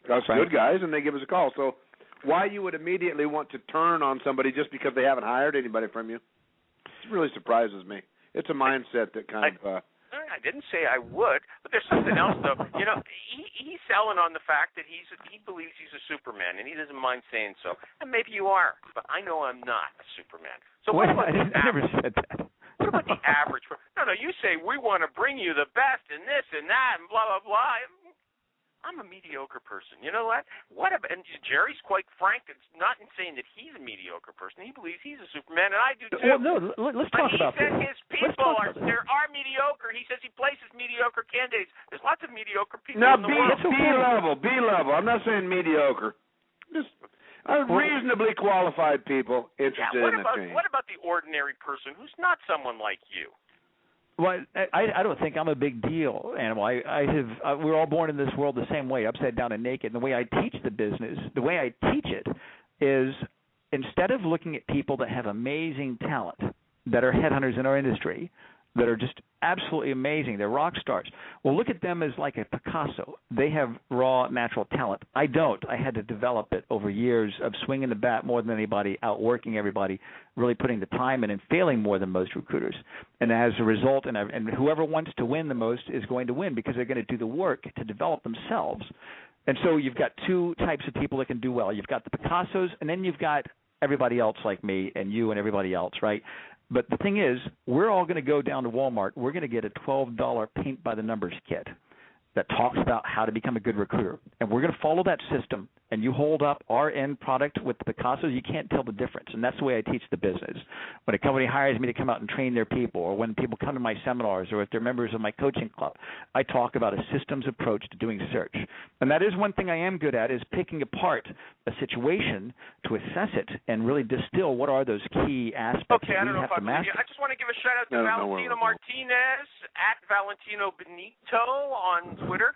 us Right. good guys, and they give us a call. So, why you would immediately want to turn on somebody just because they haven't hired anybody from you, it really surprises me. It's a mindset that kind of. uh I didn't say I would, but there's something else though. You know, he he's selling on the fact that he's he believes he's a Superman, and he doesn't mind saying so. And maybe you are, but I know I'm not a Superman. So what Wait, about I, the didn't, I never said that. What about the average? No, no. You say we want to bring you the best and this and that and blah blah blah. I'm a mediocre person. You know what? What about, and Jerry's quite frank. It's not in saying that he's a mediocre person. He believes he's a Superman, and I do too. Well, no, let's But talk he about says this. his Let's people are there are mediocre. He says he places mediocre candidates. There's lots of mediocre people Now, in B, the world. B level, B level. I'm not saying mediocre. Just reasonably qualified people Yeah, interested what in about the change. what about the ordinary person who's not someone like you? Well, I, I don't think I'm a big deal, animal. I, I have. Uh, we're all born in this world the same way, upside down and naked. And the way I teach the business, the way I teach it, is instead of looking at people that have amazing talent, that are headhunters in our industry, that are just absolutely amazing, they're rock stars. Well, look at them as like a Picasso. They have raw natural talent. I don't. I had to develop it over years of swinging the bat more than anybody, outworking everybody, really putting the time in, and failing more than most recruiters. And as a result, and, and whoever wants to win the most is going to win because they're going to do the work to develop themselves. And so you've got two types of people that can do well. You've got the Picassos, and then you've got everybody else like me and you and everybody else, right? But the thing is, we're all going to go down to Walmart. We're going to get a twelve dollar paint by the numbers kit. that talks about how to become a good recruiter. And we're going to follow that system. And you hold up our end product with the Picasso's, you can't tell the difference. And that's the way I teach the business. When a company hires me to come out and train their people, or when people come to my seminars, or if they're members of my coaching club, I talk about a systems approach to doing search. And that is one thing I am good at is picking apart a situation to assess it and really distill what are those key aspects okay, that I don't we know have if to I believe master. you. I just want to give a shout out to No, no, Valentino no, no. Martinez at Valentino Benito on Twitter.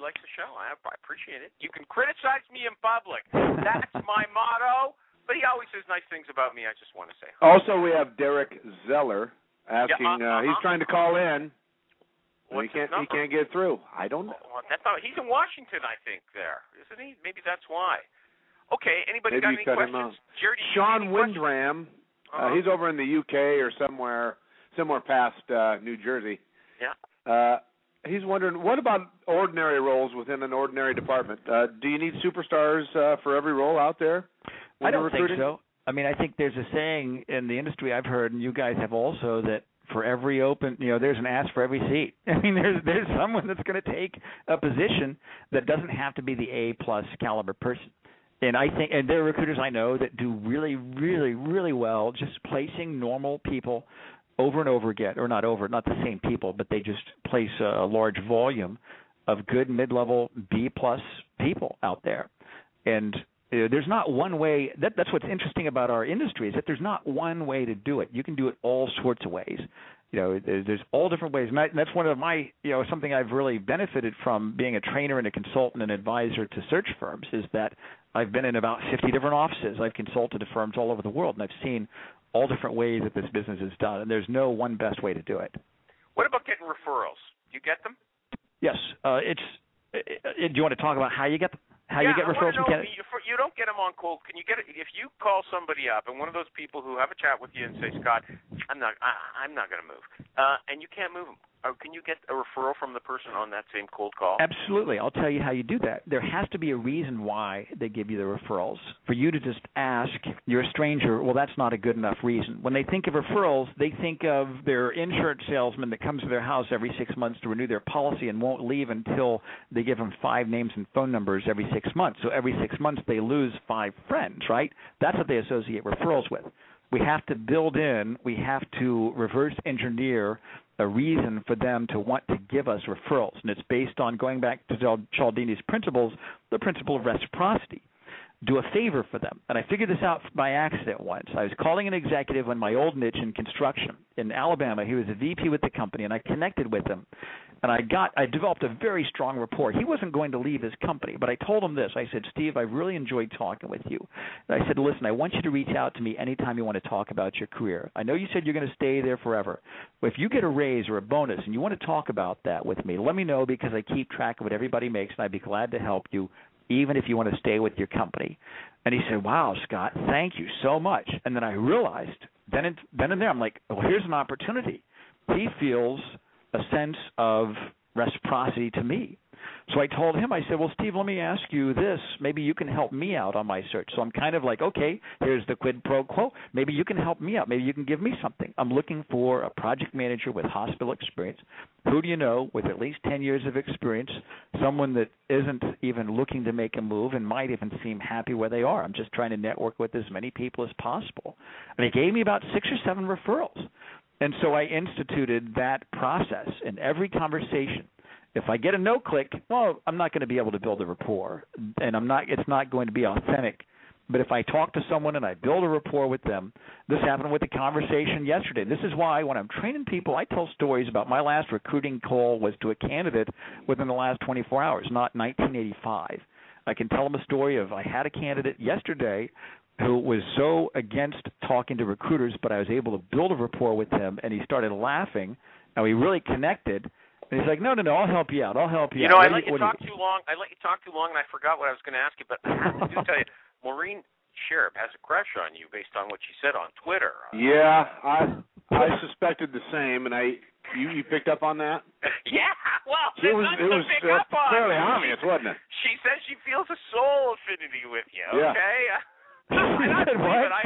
He likes the show. I, I appreciate it. You can criticize me in public. That's my motto. But he always says nice things about me. I just want to say. Also, we have Derek Zeller asking. uh, uh, he's uh-huh. trying to call in. What's he can't. He can't get through. I don't know. Well, that's not, he's in Washington, I think. There isn't he? Maybe that's why. Okay. Anybody Maybe got any questions? Sean? Windram. Uh, Uh-huh. he's over in the UK or somewhere, somewhere past uh, New Jersey. Yeah. Uh, he's wondering what about ordinary roles within an ordinary department? Uh, do you need superstars uh, for every role out there? I don't think so. I mean, I think there's a saying in the industry I've heard, and you guys have also, that for every open, you know, there's an ass for every seat. I mean, there's there's someone that's going to take a position that doesn't have to be the A plus caliber person. And I think, and there are recruiters I know that do really, really, really well just placing normal people over and over again, or not over, not the same people, but they just place a, large volume of good mid-level B plus people out there. And there's not one way. That, that's what's interesting about our industry is that there's not one way to do it. You can do it all sorts of ways. You know, there's, all different ways, and that's one of my, you know, something I've really benefited from being a trainer and a consultant and advisor to search firms is that I've been in about 50 different offices. I've consulted to firms all over the world, and I've seen all different ways that this business is done, and there's no one best way to do it. What about getting referrals? Do you get them? Yes, uh, it's. Uh, uh, do you want to talk about how you get how yeah, you get referrals from know? You, you don't get them on cold. Can you get it if you call somebody up and one of those people who have a chat with you and say, Scott, I'm not, I, I'm not going to move, uh, and you can't move them. Or can you get a referral from the person on that same cold call? Absolutely. I'll tell you how you do that. There has to be a reason why they give you the referrals. For you to just ask, you're a stranger, well, that's not a good enough reason. When they think of referrals, they think of their insurance salesman that comes to their house every six months to renew their policy and won't leave until they give them five names and phone numbers every six months. So every six months, they lose five friends, right? That's what they associate referrals with. We have to build in, we have to reverse engineer a reason for them to want to give us referrals. And it's based on going back to Cial- Cialdini's principles, the principle of reciprocity. Do a favor for them. And I figured this out by accident once. I was calling an executive on my old niche in construction in Alabama. He was a VP with the company, and I connected with him. And I got, I developed a very strong rapport. He wasn't going to leave his company, but I told him this. I said, Steve, I really enjoyed talking with you. And I said, listen, I want you to reach out to me anytime you want to talk about your career. I know you said you're going to stay there forever. But if you get a raise or a bonus and you want to talk about that with me, let me know because I keep track of what everybody makes, and I'd be glad to help you even if you want to stay with your company. And he said, "Wow, Scott, thank you so much." And then I realized, then and then and there, I'm like, "Well, here's an opportunity." He feels a sense of reciprocity to me. So I told him, I said, Well, Steve, let me ask you this. Maybe you can help me out on my search. So I'm kind of like, Okay, here's the quid pro quo. Maybe you can help me out. Maybe you can give me something. I'm looking for a project manager with hospital experience. Who do you know with at least 10 years of experience? Someone that isn't even looking to make a move and might even seem happy where they are. I'm just trying to network with as many people as possible. And he gave me about six or seven referrals. And so I instituted that process in every conversation. If I get a no click, well, I'm not going to be able to build a rapport, and I'm not. It's not going to be authentic. But if I talk to someone and I build a rapport with them, this happened with the conversation yesterday. This is why when I'm training people, I tell stories about my last recruiting call was to a candidate within the last 24 hours, not 1985. I can tell them a story of I had a candidate yesterday who was so against talking to recruiters, but I was able to build a rapport with him, and he started laughing, and we really connected. And he's like, "No, no, no, I'll help you out. I'll help you." You know, out. I What let do you what do talk too long. I let you talk too long, and I forgot what I was going to ask you. But I have to do tell you, Maureen Sharib has a crush on you based on what she said on Twitter. Yeah, I I suspected the same, and I you you picked up on that. yeah. Well, It was it was to pick uh, up on. fairly obvious, wasn't it? She says she feels a soul affinity with you. Yeah. Okay. She I said what? I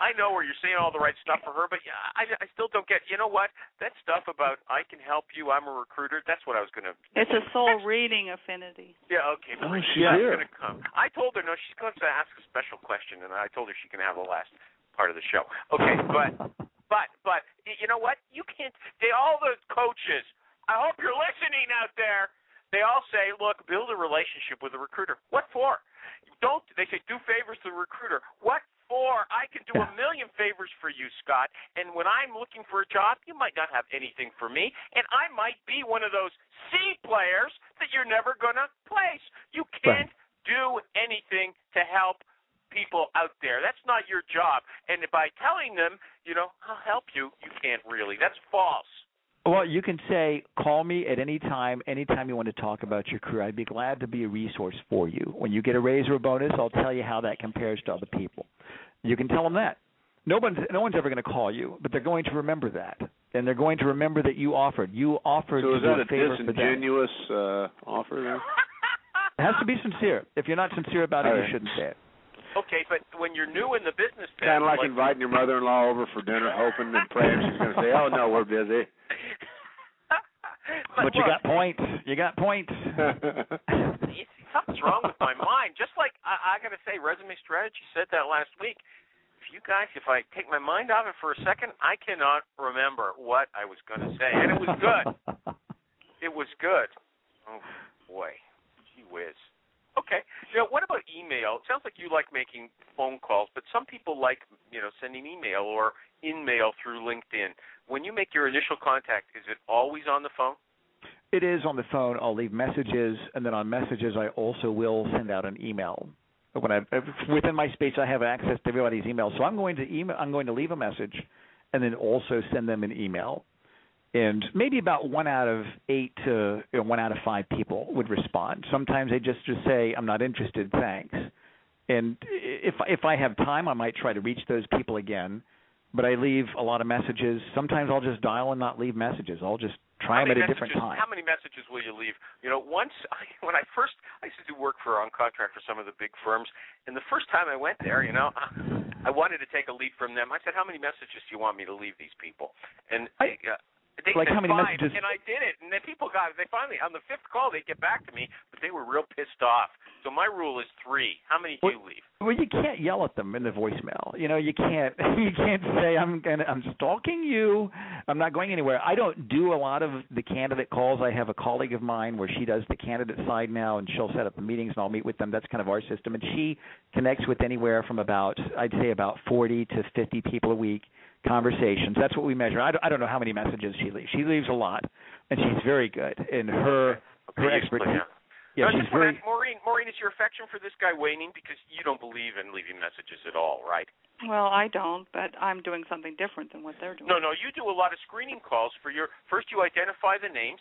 I know where you're saying all the right stuff for her, but yeah, I, I still don't get. You know what? That stuff about I can help you. I'm a recruiter. That's what I was gonna. It's a soul reading affinity. Yeah. Okay. Oh, she's she's here. gonna come. I told her no. She's going to ask a special question, and I told her she can have the last part of the show. Okay, but but but you know what? You can't. They all the coaches. I hope you're listening out there. They all say, look, build a relationship with a recruiter. What for? Don't they say do favors to the recruiter? What for? I can do a million favors for you, Scott. And when I'm looking for a job, you might not have anything for me, and I might be one of those C players that you're never gonna place. You can't do anything to help people out there. That's not your job. And by telling them, you know, I'll help you, you can't really. That's false. Well, you can say, call me at any time, anytime you want to talk about your career. I'd be glad to be a resource for you. When you get a raise or a bonus, I'll tell you how that compares to other people. You can tell them that. No one's, no one's ever going to call you, but they're going to remember that. And they're going to remember that you offered. You offered So is that a a favor disingenuous uh, offer there? It has to be sincere. If you're not sincere about it, All you shouldn't say it. Okay, but when you're new in the business, Kind of like, like inviting your mother-in-law over for dinner, hoping and praying she's going to say, "Oh no, we're busy." But you got points. You got points. Something's wrong with my mind. Just like I, I got to say, resume strategy said that last week. If you guys, if I take my mind off it for a second, I cannot remember what I was going to say, and it was good. It was good. Oh boy, gee whiz. Okay. Know, what about email? It sounds like you like making phone calls, but some people like, you know, sending email or in mail through LinkedIn. When you make your initial contact, is it always on the phone? It is on the phone. I'll leave messages, and then on messages, I also will send out an email. When I within my space, I have access to everybody's email, so I'm going to email. I'm going to leave a message, and then also send them an email. And maybe about one out of eight to you know, one out of five people would respond. Sometimes they just just say, "I'm not interested, thanks." And if if I have time, I might try to reach those people again. But I leave a lot of messages. Sometimes I'll just dial and not leave messages. I'll just try them at many a different messages, time. How many messages will you leave? You know, once I, when I first I used to do work for on contract for some of the big firms, and the first time I went there, you know, I, I wanted to take a lead from them. I said, "How many messages do you want me to leave these people?" And I- uh, they like how many five, messages- and I did it. And then people got they finally on the fifth call they get back to me, but they were real pissed off. So my rule is three. How many do Well- you leave? Well, you can't yell at them in the voicemail. You know, you can't you can't say I'm gonna I'm stalking you. I'm not going anywhere. I don't do a lot of the candidate calls. I have a colleague of mine where she does the candidate side now, and she'll set up the meetings, and I'll meet with them. That's kind of our system, and she connects with anywhere from about I'd say about 40 to 50 people a week. Conversations. That's what we measure. I don't, I don't know how many messages she leaves. She leaves a lot, and she's very good. And her Okay, her expertise. explain, Yeah, No, I she's just wanna very. ask Maureen, Maureen, is your affection for this guy waning because you don't believe in leaving messages at all, right? Well, I don't, but I'm doing something different than what they're doing. No, no, you do a lot of screening calls for your. First, you identify the names,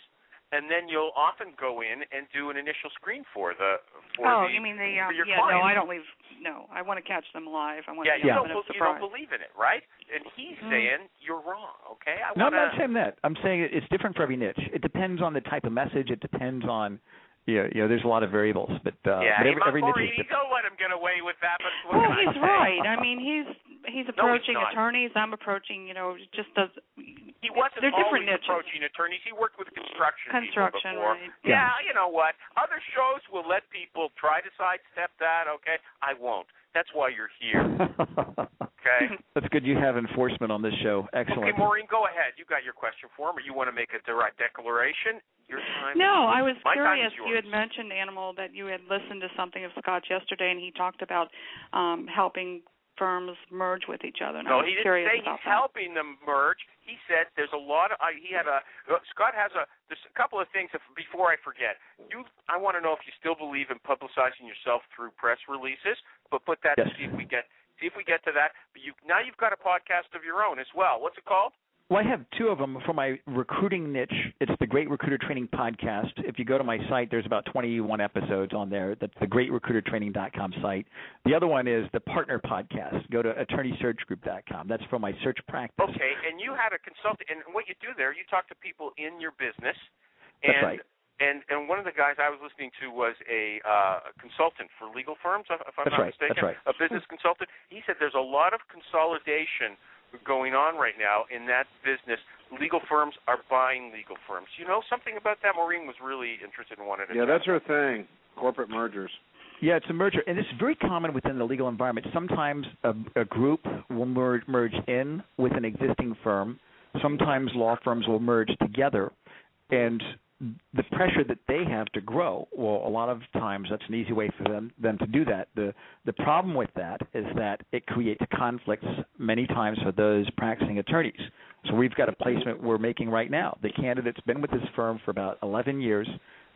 and then you'll often go in and do an initial screen for the. For oh, the, you mean the for um, your yeah? No. I don't leave. No, I want to catch them live. I want Yeah, to you don't, element you don't believe in it, right? And he's Mm. saying you're wrong. Okay, I No, I'm not saying that. I'm saying it- it's different for every niche. It depends on the type of message. It depends on, you know, you know there's a lot of variables, but, uh, yeah, but hey, every, every niche Maureen, is different. don't let him get away with that. But what Well, he's right. I mean, he's he's approaching not. attorneys. I'm approaching. You know, just does. He wasn't They're different always niches. approaching attorneys. He worked with construction, people Construction, before. right. Yeah, yeah, you know what? Other shows will let people try to sidestep that. Okay, I won't. That's why you're here. Okay. That's good. You have enforcement on this show. Excellent. Okay, Maureen, go ahead. You got your question for him, or you want to make a direct declaration? Your time. No, I was My time curious. is You had yours. mentioned animal that you had listened to something of Scott's yesterday, and he talked about um helping firms merge with each other. And No, I was he didn't say he's that. helping them merge. He said there's a lot of. Uh, he had a. Uh, Scott has a. There's a couple of things. If, before I forget, you. I want to know if you still believe in publicizing yourself through press releases. But put that Yes. to see if we get. See if we get to that. But you now you've got a podcast of your own as well. What's it called? Well, I have two of them for my recruiting niche. It's the Great Recruiter Training Podcast. If you go to my site, there's about 21 episodes on there. That's the greatrecruitertraining.com site. The other one is the Partner Podcast. Go to attorneysearchgroup.com. That's for my search practice. Okay, and you had a consultant, and what you do there, you talk to people in your business, That's and right. and and one of the guys I was listening to was a uh, consultant for legal firms, if I'm That's not right. mistaken, That's right. a business consultant. He said there's a lot of consolidation going on right now in that business. Legal firms are buying legal firms. You know something about that? Maureen was really interested in wanting to. Yeah, that's her thing. Corporate mergers. Yeah, it's a merger, and it's very common within the legal environment. Sometimes a, a group will merge, merge in with an existing firm. Sometimes law firms will merge together, and the pressure that they have to grow. Well, a lot of times that's an easy way for them them to do that. The the problem with that is that it creates conflicts many times for those practicing attorneys. So we've got a placement we're making right now. The candidate's been with this firm for about 11 years.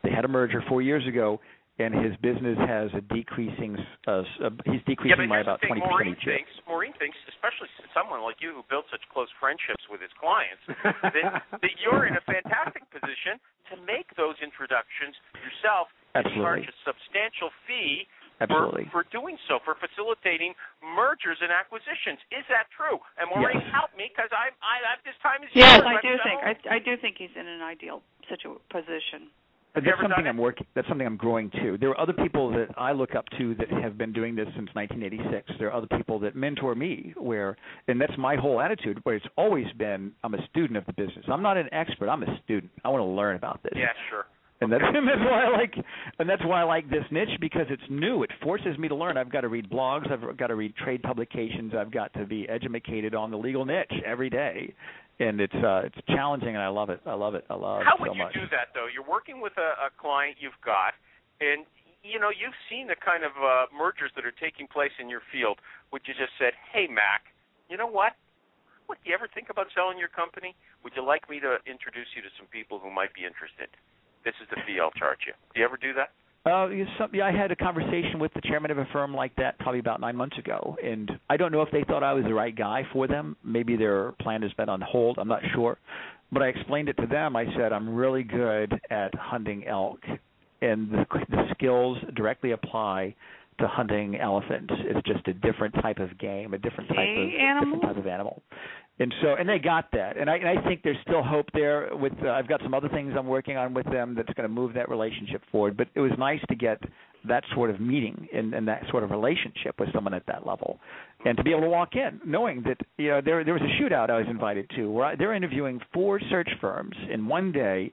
They had a merger four years ago, and his business has a decreasing. Uh, uh, he's decreasing but by about the thing. 20 percent Maureen each year. thinks, Maureen thinks, especially someone like you who built such close friendships with his clients, that, that you're in a fantastic position to make those introductions yourself and charge a substantial fee Absolutely. for, for doing so, for facilitating mergers and acquisitions. Is that true? And Maureen, Yes. help me because I, I, at this time is Yes, yours. I I'm do think I, I do think he's in an ideal situ- position. That's something? I'm working. That's something I'm growing to. There are other people that I look up to that have been doing this since 1986. There are other people that mentor me, where, and that's my whole attitude. Where it's always been, I'm a student of the business. I'm not an expert. I'm a student. I want to learn about this. Yeah, sure. And that's, and that's why I like, and that's why I like this niche because it's new. It forces me to learn. I've got to read blogs. I've got to read trade publications. I've got to be educated on the legal niche every day, and it's uh, it's challenging, and I love it. I love it. I love How it so would you much. do that though? You're working with a, a client you've got, and you know you've seen the kind of uh, mergers that are taking place in your field. Would you just said, "Hey, Mac, you know what? What do you ever think about selling your company? Would you like me to introduce you to some people who might be interested? This is the fee I'll charge you." Do you ever do that? Uh, some, yeah, I had a conversation with the chairman of a firm like that probably about nine months ago, and I don't know if they thought I was the right guy for them. Maybe their plan has been on hold. I'm not sure, but I explained it to them. I said I'm really good at hunting elk, and the, the skills directly apply to hunting elephants. It's just a different type of game, a different type of different type of animal. And so, and they got that, and I, and I think there's still hope there. With uh, I've got some other things I'm working on with them that's going to move that relationship forward. But it was nice to get that sort of meeting and, and that sort of relationship with someone at that level, and to be able to walk in knowing that you know there there was a shootout I was invited to where I, they're interviewing four search firms in one day,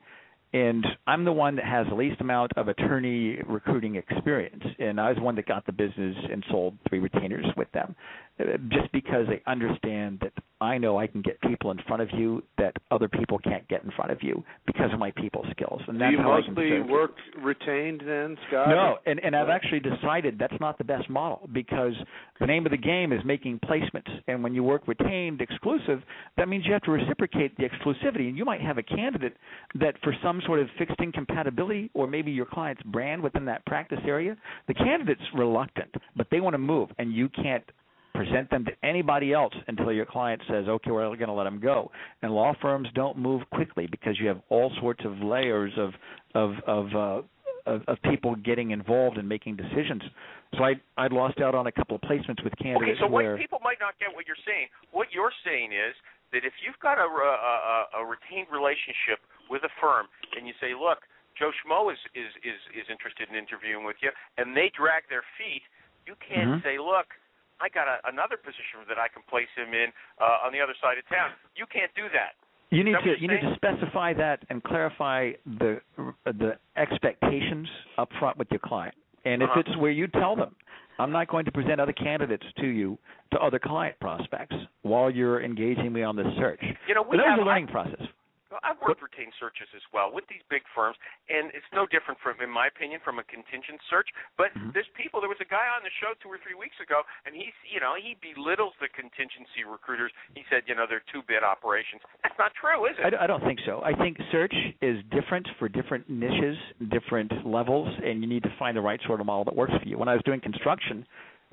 and I'm the one that has the least amount of attorney recruiting experience, and I was the one that got the business and sold three retainers with them, uh, just because they understand that I know I can get people in front of you that other people can't get in front of you because of my people skills, and Do that's you how I can mostly work retained then, Scott? No, and and I've actually decided that's not the best model because the name of the game is making placements, and when you work retained exclusive, that means you have to reciprocate the exclusivity, and you might have a candidate that for some sort of fixed incompatibility or maybe your client's brand within that practice area, the candidate's reluctant, but they want to move, and you can't present them to anybody else until your client says, okay, we're going to let them go. And law firms don't move quickly because you have all sorts of layers of of of uh, of, of people getting involved and making decisions. So I I lost out on a couple of placements with candidates. Okay, so where what people might not get what you're saying. What you're saying is that if you've got a, a, a retained relationship with a firm and you say, look, Joe Schmo is, is, is, is interested in interviewing with you, and they drag their feet, you can't Mhm. say, look, I got a, another position that I can place him in uh, on the other side of town. You can't do that. You need to you need to specify that and clarify the the expectations up front with your client. And Uh-huh. if it's where you tell them, I'm not going to present other candidates to you to other client prospects while you're engaging me on this search. You know, we But that have was a I- learning process. Well, I've worked retained searches as well with these big firms, and it's no different from, in my opinion, from a contingent search. But Mhm. there's people. There was a guy on the show two or three weeks ago, and he's, you know, he belittles the contingency recruiters. He said, you know, they're two-bit operations. That's not true, is I, it? d- I don't think so. I think search is different for different niches, different levels, and you need to find the right sort of model that works for you. When I was doing construction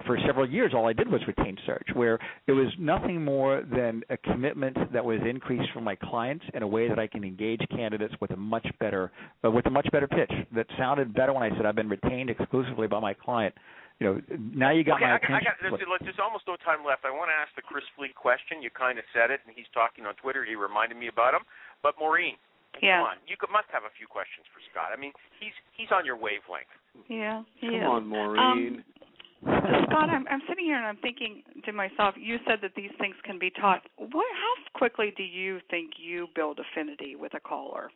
for several years, all I did was retain search, where it was nothing more than a commitment that was increased from my clients in a way that I can engage candidates with a much better, uh, with a much better pitch that sounded better when I said I've been retained exclusively by my client. You know, now you got okay, my I, got- I got. There's, there's almost no time left. I want to ask the Chris Fleet question. You kind of said it, and he's talking on Twitter. He reminded me about him. But Maureen, Yeah. Come on, you could, must have a few questions for Scott. I mean, he's he's on your wavelength. Yeah. Come yeah. on, Maureen. Scott, I'm I'm sitting here and I'm thinking to myself. You said that these things can be taught. What? How quickly do you think you build affinity with a caller?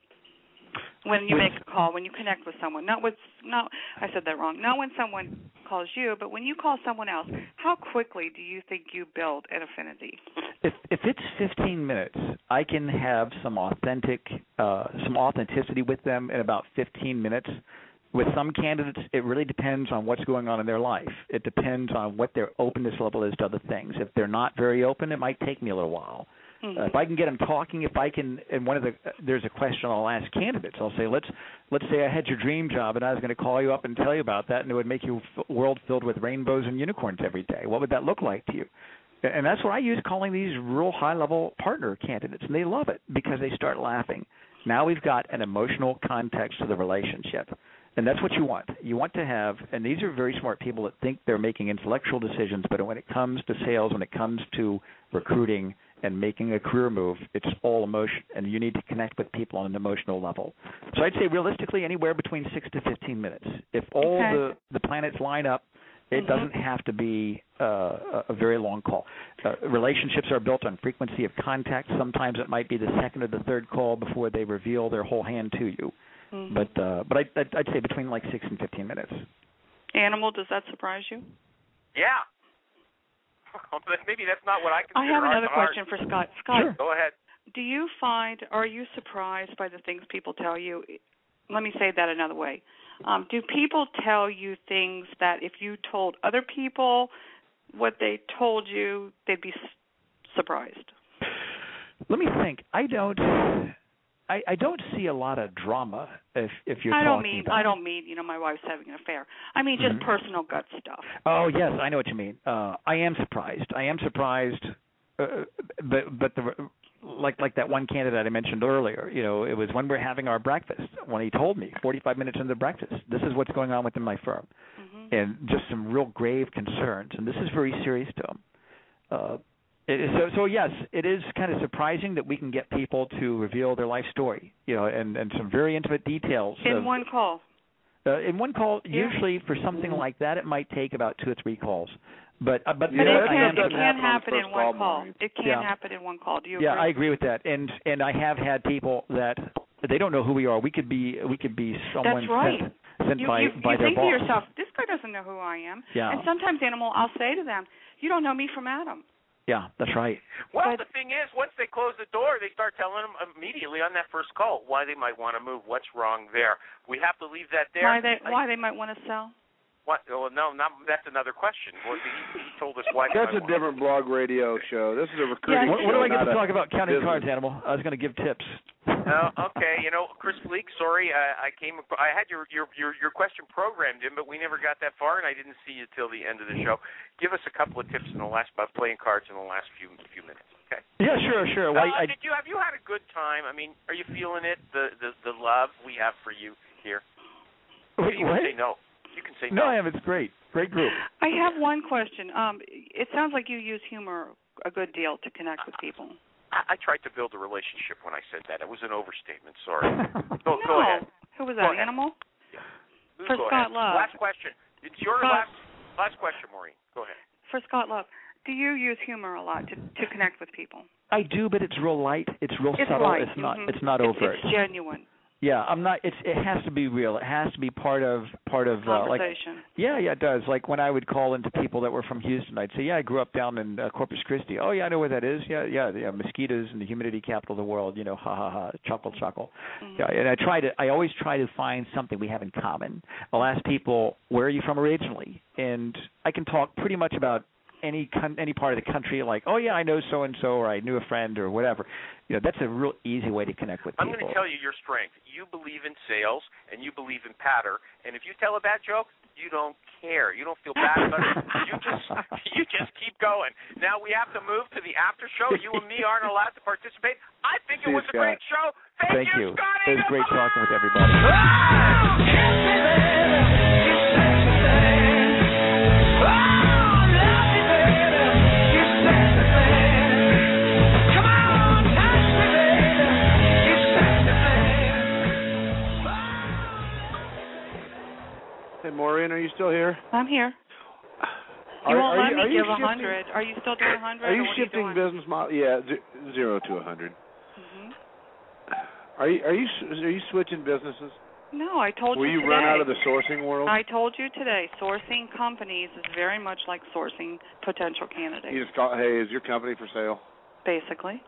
When you make a call, when you connect with someone, not with not I said that wrong. Not when someone calls you, but when you call someone else. How quickly do you think you build an affinity? if if it's 15 minutes, I can have some authentic uh some authenticity with them in about 15 minutes. With some candidates, it really depends on what's going on in their life. It depends on what their openness level is to other things. If they're not very open, it might take me a little while. Mhm. Uh, if I can get them talking, if I can, and one of the there's a question I'll ask candidates. I'll say, let's let's say I had your dream job and I was going to call you up and tell you about that, and it would make your a world filled with rainbows and unicorns every day. What would that look like to you? And that's what I use calling these real high level partner candidates, and they love it because they start laughing. Now we've got an emotional context to the relationship. And that's what you want. You want to have, and these are very smart people that think they're making intellectual decisions, but when it comes to sales, when it comes to recruiting and making a career move, it's all emotion, and you need to connect with people on an emotional level. So I'd say realistically, anywhere between six to fifteen minutes. If all Okay. the the planets line up, it Mhm. doesn't have to be uh, a a very long call. Uh, relationships are built on frequency of contact. Sometimes it might be the second or the third call before they reveal their whole hand to you. Mhm. But uh, but I, I'd, I'd say between like six and fifteen minutes. animal, does that surprise you? Yeah. Maybe that's not what I consider. I have another to question for Scott. Scott, Sure. Go ahead. do you find are you surprised by the things people tell you let me say that another way um, do people tell you things that if you told other people what they told you they'd be s- surprised Let me think. I don't. I, I don't see a lot of drama if if you're i don't talking mean about i don't mean you know my wife's having an affair i mean just Mhm. personal gut stuff Oh yes, I know what you mean. Uh, I am surprised. I am surprised, uh, but but the like like that one candidate I mentioned earlier. You know, it was when we're having our breakfast when he told me 45 minutes into breakfast, this is what's going on within my firm, hmm and just some real grave concerns, and this is very serious to him. Uh, it, so so yes, it is kind of surprising that we can get people to reveal their life story. You know, and and some very intimate details. in of, one call uh, in one call, Yeah. usually for something like that, it might take about two or three calls. But uh, but but Yeah, it that can it can happen in one call, call it can Yeah. happen in one call do you agree? yeah, I agree with that. And and I have had people that they don't know who we are. We could be we could be someone That's right. sent, sent you, by you, by you think boss. to yourself, this guy doesn't know who I am. Yeah. And sometimes, animal, I'll say to them, you don't know me from Adam. Yeah, that's right. Well, But- the thing is, once they close the door, they start telling them immediately on that first call why they might want to move, what's wrong there. We have to leave that there. Why they why they might want to sell? What? Well, no, not, that's another question. Well, he, he told us why. That's a want- different blog radio show. This is a recruiting Yeah, What, show. what do I get to talk about counting business. cards, animal? I was going to give tips. Oh, okay. You know, Chris Leak. Sorry, I, I came. I had your, your your your question programmed in, but we never got that far, and I didn't see you till the end of the show. Give us a couple of tips in the last about playing cards in the last few few minutes. Okay. Yeah, sure, sure. Well, Uh, I, did you have you had a good time? I mean, are you feeling it? The the the love we have for you here. wait, you can what? say no. You can say No, no. I am. It's great. Great group. I have one question. Um, it sounds like you use humor a good deal to connect with people. I, I tried to build a relationship when I said that. It was an overstatement. Sorry. Go, no. go ahead. Who was that? ahead. Animal? Who's For go Scott ahead. Love. Last question. It's your Scott- last last question, Maureen. Go ahead. For Scott Love. Do you use humor a lot to to connect with people? I do, but it's real light. It's real It's subtle. light. It's not. Mhm. It's not It's- overt. It's genuine Yeah, I'm not. It's it has to be real. It has to be part of part of uh, like. conversation. Yeah, yeah, it does. Like when I would call into people that were from Houston, I'd say, "Yeah, I grew up down in uh, Corpus Christi." Oh, yeah, I know where that is. Yeah, yeah, yeah, mosquitoes and the humidity capital of the world. You know, ha ha ha, chuckle chuckle. Mhm. Yeah, and I try to. I always try to find something we have in common. I'll ask people, "Where are you from originally?" And I can talk pretty much about any con- any part of the country. Like, "Oh yeah, I know so and so," or "I knew a friend," or whatever. You know, that's a real easy way to connect with people. I'm going to tell you your strength. You believe in sales and you believe in patter. And if you tell a bad joke, you don't care. You don't feel bad about it. You just you just keep going. Now we have to move to the after show. You and me aren't allowed to participate. I think See it you, was a great show. Thank, Thank you. Scotty. It was great talking with everybody. Ah! Still here? I'm here. Are, You won't are let you, me give a hundred. Are you still doing a hundred? Are you shifting are you business model? Yeah, z- zero to a hundred. hmm Are you are you are you switching businesses? No, I told Will you Will you today. run out of the sourcing world? I told you today, sourcing companies is very much like sourcing potential candidates, You just call, hey, is your company for sale? basically.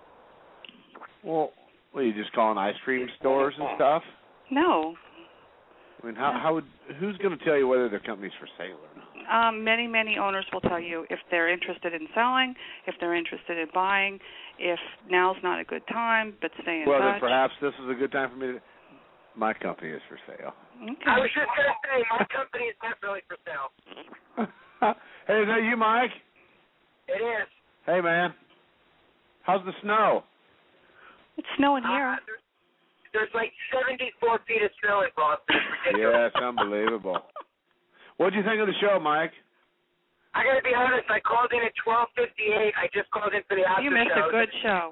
Well, what, you just calling ice cream stores and stuff? No, I mean, how how would who's going to tell you whether their company's for sale or not? um, many many owners will tell you if they're interested in selling, if they're interested in buying, if now's not a good time, but stay in Well, then touch. perhaps this is a good time for me to. My company is for sale. Okay. I was just going to say, my company is definitely for sale. hey, is that you, Mike? It is. Hey, man. How's the snow? It's snowing here. Uh, there's, there's like 74 feet of snow in Boston. yeah, It's. Yes, unbelievable. what do you think of the show, Mike? I got to be honest. I called in at 12:58. I just called in for the after show. you missed show. a good show.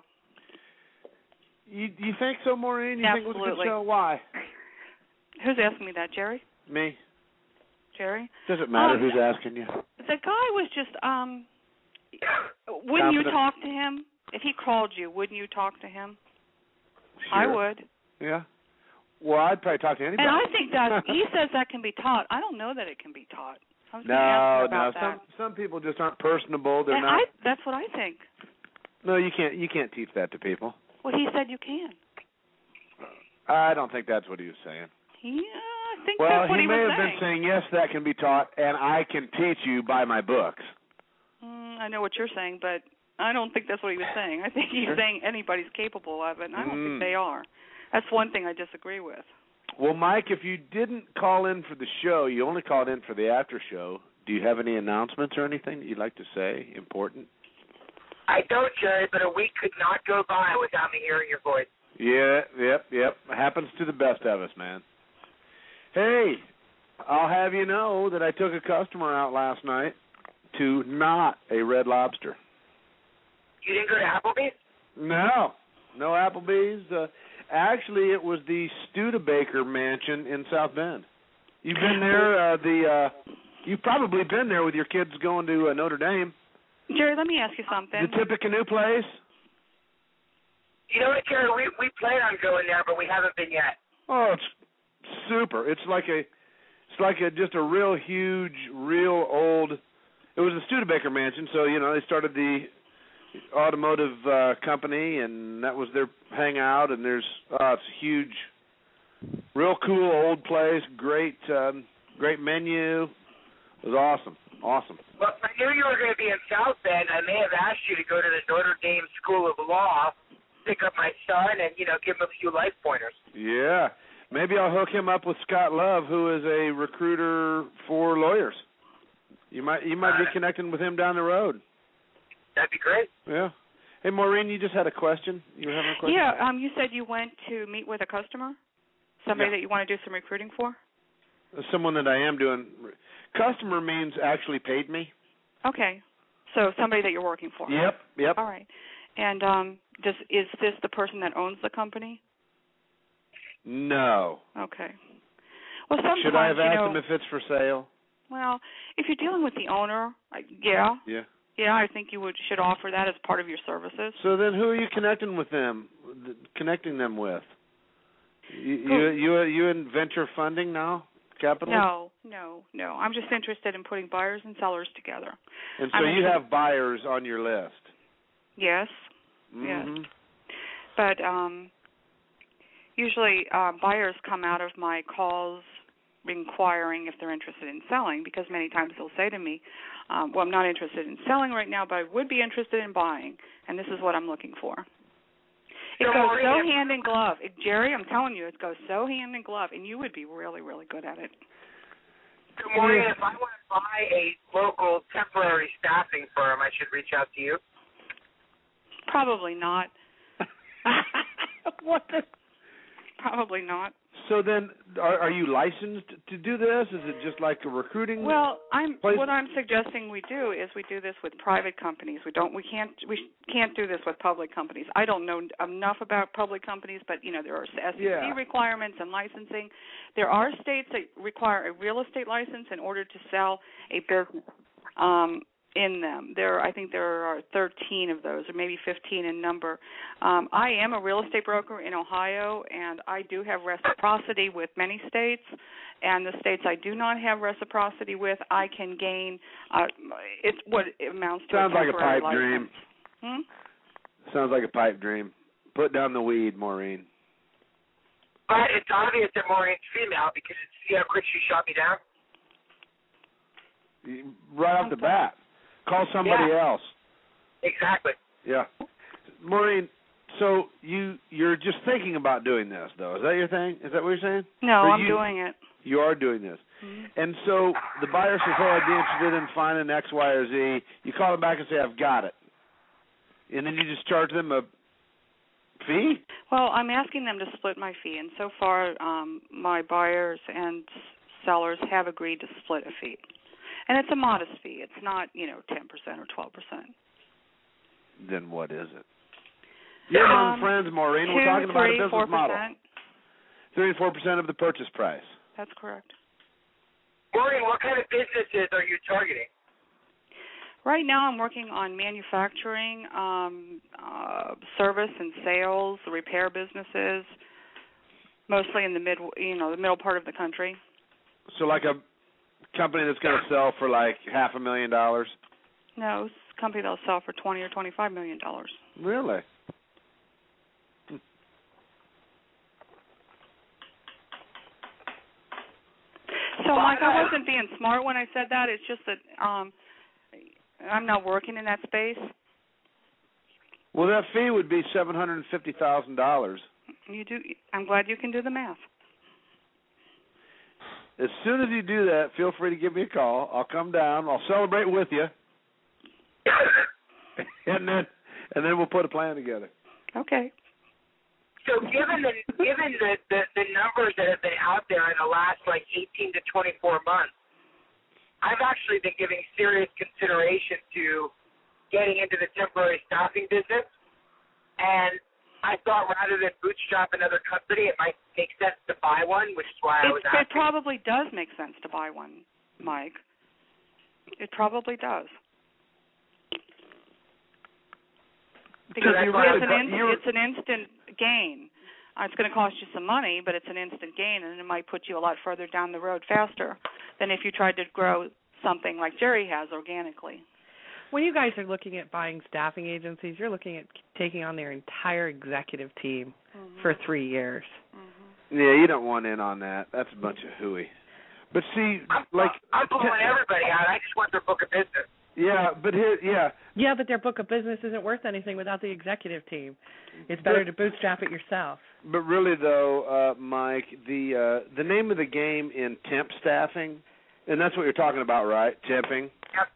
You you think so, Maureen? You think it was a good show? Why? Who's asking me that, Jerry? Me. Jerry? Doesn't matter Um, who's asking you. The guy was just um wouldn't you talk to him? If he called you, wouldn't you talk to him? I would. Yeah. Well, I'd probably talk to anybody. And I think that he says that can be taught. I don't know that it can be taught. No, no. about Some some people just aren't personable. They're and not. I that's what I think. No, you can't. You can't teach that to people. Well, he said you can. I don't think that's what he was saying. Yeah, I think Well, that's what he he, may have saying. been saying yes, that can be taught, and I can teach you by my books. Mm, I know what you're saying, but I don't think that's what he was saying. I think he's Sure. saying anybody's capable of it, and I don't Mm. think they are. That's one thing I disagree with. Well, Mike, if you didn't call in for the show, you only called in for the after show. Do you have any announcements or anything that you'd like to say? Important? I don't, Jerry, but a week could not go by without me hearing your voice. Yeah, yep, yep. It Happens to the best of us, man. Hey, I'll have you know that I took a customer out last night to not a Red Lobster. You didn't go to Applebee's? No, no Applebee's. Uh, actually, it was the Studebaker Mansion in South Bend. You've been there. Uh, the uh, you've probably been there with your kids going to uh, Notre Dame. Jerry, let me ask you something. The Tippecanoe place. You know what, Jerry? We we plan on going there, but we haven't been yet. Oh, it's super. It's like a, it's like a just a real huge, real old. It was the Studebaker Mansion, so you know they started the automotive uh company, and that was their hangout. And there's, oh, it's a huge, real cool old place. Great, um great menu. It was awesome, awesome. Well, I knew you were going to be in South Bend, I may have asked you to go to the Notre Dame School of Law, pick up my son, and you know give him a few life pointers. Yeah, maybe I'll hook him up with Scott Love, who is a recruiter for lawyers. You might, you might be connecting with him down the road. That'd be great. Yeah. Hey, Maureen, you just had a question. You were having a question. Yeah, um, you said you went to meet with a customer, somebody Yeah. that you want to do some recruiting for. Someone that I am doing. Customer means actually paid me. Okay, so somebody that you're working for. Yep. Yep. All right, and um, does is this the person that owns the company? No. Okay. Well, sometimes Should I have you know. him if it's for sale? well, if you're dealing with the owner, I, yeah, Yeah. Yeah, I think you would should offer that as part of your services. So then, who are you connecting with them? th- Connecting them with? You you you, you in venture funding now? Capital. No, no, no. I'm just interested in putting buyers and sellers together. And so I'm you have buyers on your list. Yes, Yes. Mhm. but um usually uh, buyers come out of my calls inquiring if they're interested in selling because many times they'll say to me um, well i'm not interested in selling right now but i would be interested in buying and this is what i'm looking for. It So, goes so hand in glove. It, jerry i'm telling you it goes so hand in glove and you would be really really good at it. So, Maureen, if I want to buy a local temporary staffing firm, I should reach out to you. probably not. What the? probably not so then, are, are you licensed to do this? Is it just like a recruiting? Well, I'm place- what I'm suggesting we do is we do this with private companies. We don't we can't we can't do this with public companies. I don't know enough about public companies, but you know there are SEC Yeah. requirements and licensing. There are states that require a real estate license in order to sell a business. Um in them. There, I think there are 13 of those, or maybe 15 in number. Um, I am a real estate broker in Ohio, and I do have reciprocity with many states. And the states I do not have reciprocity with, I can gain. Uh, it's what it amounts to. Sounds a like a temporary pipe dream. license. Hmm? Sounds like a pipe dream. Put down the weed, Maureen. But it's obvious that Maureen's female because it's, see how quick she shot me down. Right off the bat. Call somebody Yeah. else. Exactly. Yeah. Maureen, so you you're just thinking about doing this though. Is that your thing? Is that what you're saying? No, Or I'm you- doing it. You are doing this. Mhm. And so the buyer says, "Hey, I'd be interested in finding X, Y, or Z." You call them back and say, "I've got it," and then you just charge them a fee. Well, I'm asking them to split my fee, and so far, um, my buyers and sellers have agreed to split a fee, and it's a modest fee. It's not, you know, 10% or 12%. Then what is it? You're Um, friends, Maureen. We're Two, talking about a three, business four model. percent. Three to four percent of the purchase price. That's correct. Maureen, what kind of businesses are you targeting? Right now, I'm working on manufacturing, um, uh, service and sales, repair businesses, mostly in the mid, you know, the middle part of the country. So like a company that's going to sell for like half a million dollars. No, it's a company that'll sell for 20 or 25 million dollars. Really? So, Mike, I wasn't being smart when I said that. It's just that um I'm not working in that space. Well, that fee would be seven hundred and fifty thousand dollars. You do. I'm glad you can do the math. As soon as you do that, feel free to give me a call. I'll come down. I'll celebrate with you, and then and then we'll put a plan together. Okay. So given the given the, the the numbers that have been out there in the last like 18 to 24 months, I've actually been giving serious consideration to getting into the temporary staffing business, and I thought rather than bootstrap another company, it might make sense to buy one, which is why I It, was it probably does make sense to buy one, Mike. It probably does. Because you it's, an got- in, you- it's an instant gain. Uh, it's going to cost you some money, but it's an instant gain, and it might put you a lot further down the road faster than if you tried to grow something like Jerry has organically. When you guys are looking at buying staffing agencies, you're looking at taking on their entire executive team for three years. Yeah, you don't want in on that. That's a bunch of hooey. But see, I'm, like, I'm pulling everybody out. I just want their book of business. yeah, but here, yeah, Yeah, but their book of business isn't worth anything without the executive team. It's better to bootstrap it yourself. but really though, uh, Mike, the uh, the name of the game in temp staffing, and that's what you're talking about, right? Temping. Yep. Yep.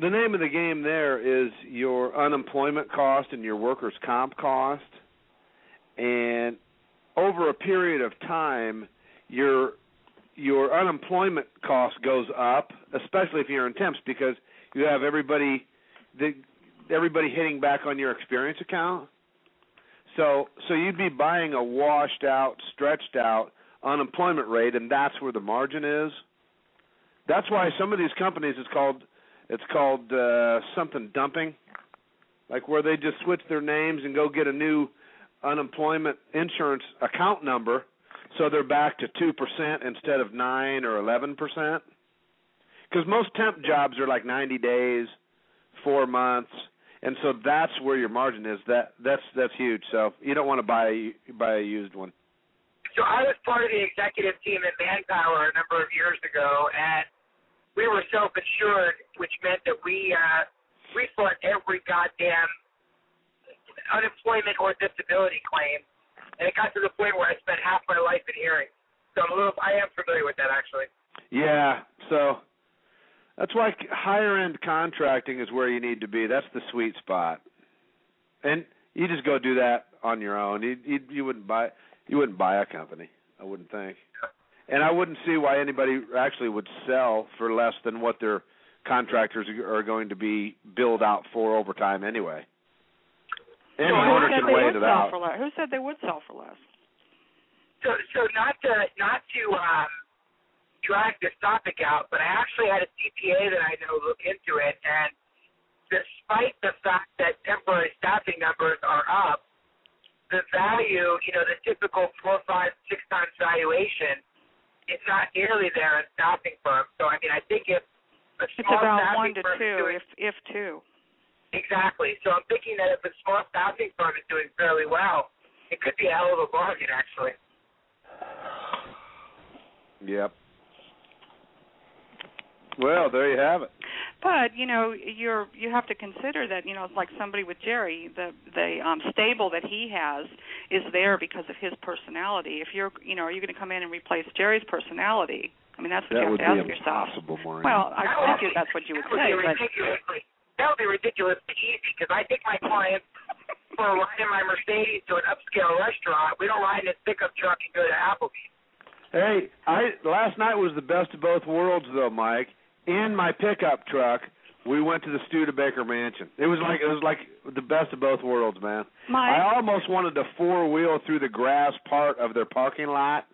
The name of the game there is your unemployment cost and your workers' comp cost, and over a period of time, your your unemployment cost goes up, especially if you're in temps, because you have everybody the everybody hitting back on your experience account. So so you'd be buying a washed out, stretched out unemployment rate, and that's where the margin is. That's why some of these companies it's called it's called uh something dumping, like where they just switch their names and go get a new unemployment insurance account number, so they're back to two percent instead of nine or eleven percent. Because most temp jobs are like ninety days, four months, and so that's where your margin is. That that's that's huge. So you don't want to buy buy a used one. So I was part of the executive team at Manpower a number of years ago, and we were self-insured, which meant that we uh, we fought every goddamn unemployment or disability claim, and it got to the point where I spent half my life in hearings. So I'm a little, I am familiar with that actually. Yeah, so that's why higher end contracting is where you need to be. That's the sweet spot. And you just go do that on your own. You you, you wouldn't buy you wouldn't buy a company. I wouldn't think. And I wouldn't see why anybody actually would sell for less than what their contractors are going to be billed out for overtime anyway. Any Who owner said can they would it sell out. for less? Who said they would sell for less? So, so not to not to um, drag this topic out, but I actually had a CPA that I know look into it, and despite the fact that temporary staffing numbers are up, the value, you know, the typical four, five, six times valuation, is not nearly there in staffing firms. So, I mean, I think if a It's small about staffing one to firm is two, doing, if if two. exactly. So, I'm thinking that if a small staffing firm is doing fairly well, it could be a hell of a bargain, actually. Yep. Well, there you have it. But you know, you're you have to consider that you know, like somebody with Jerry, the the um stable that he has is there because of his personality. If you're, you know, are you going to come in and replace Jerry's personality? I mean, that's what That you would have to be ask yourself. Maureen. Well, I That think be- that's what you would that would say, be but ridiculously, that would be ridiculously easy because I take my clients for a ride in my Mercedes to an upscale restaurant. We don't ride in his pickup truck and go to Applebee's. Hey, I last night was the best of both worlds though, Mike. In my pickup truck, we went to the Studebaker Mansion. It was like it was like the best of both worlds, man. Mike, I almost wanted to four wheel through the grass part of their parking lot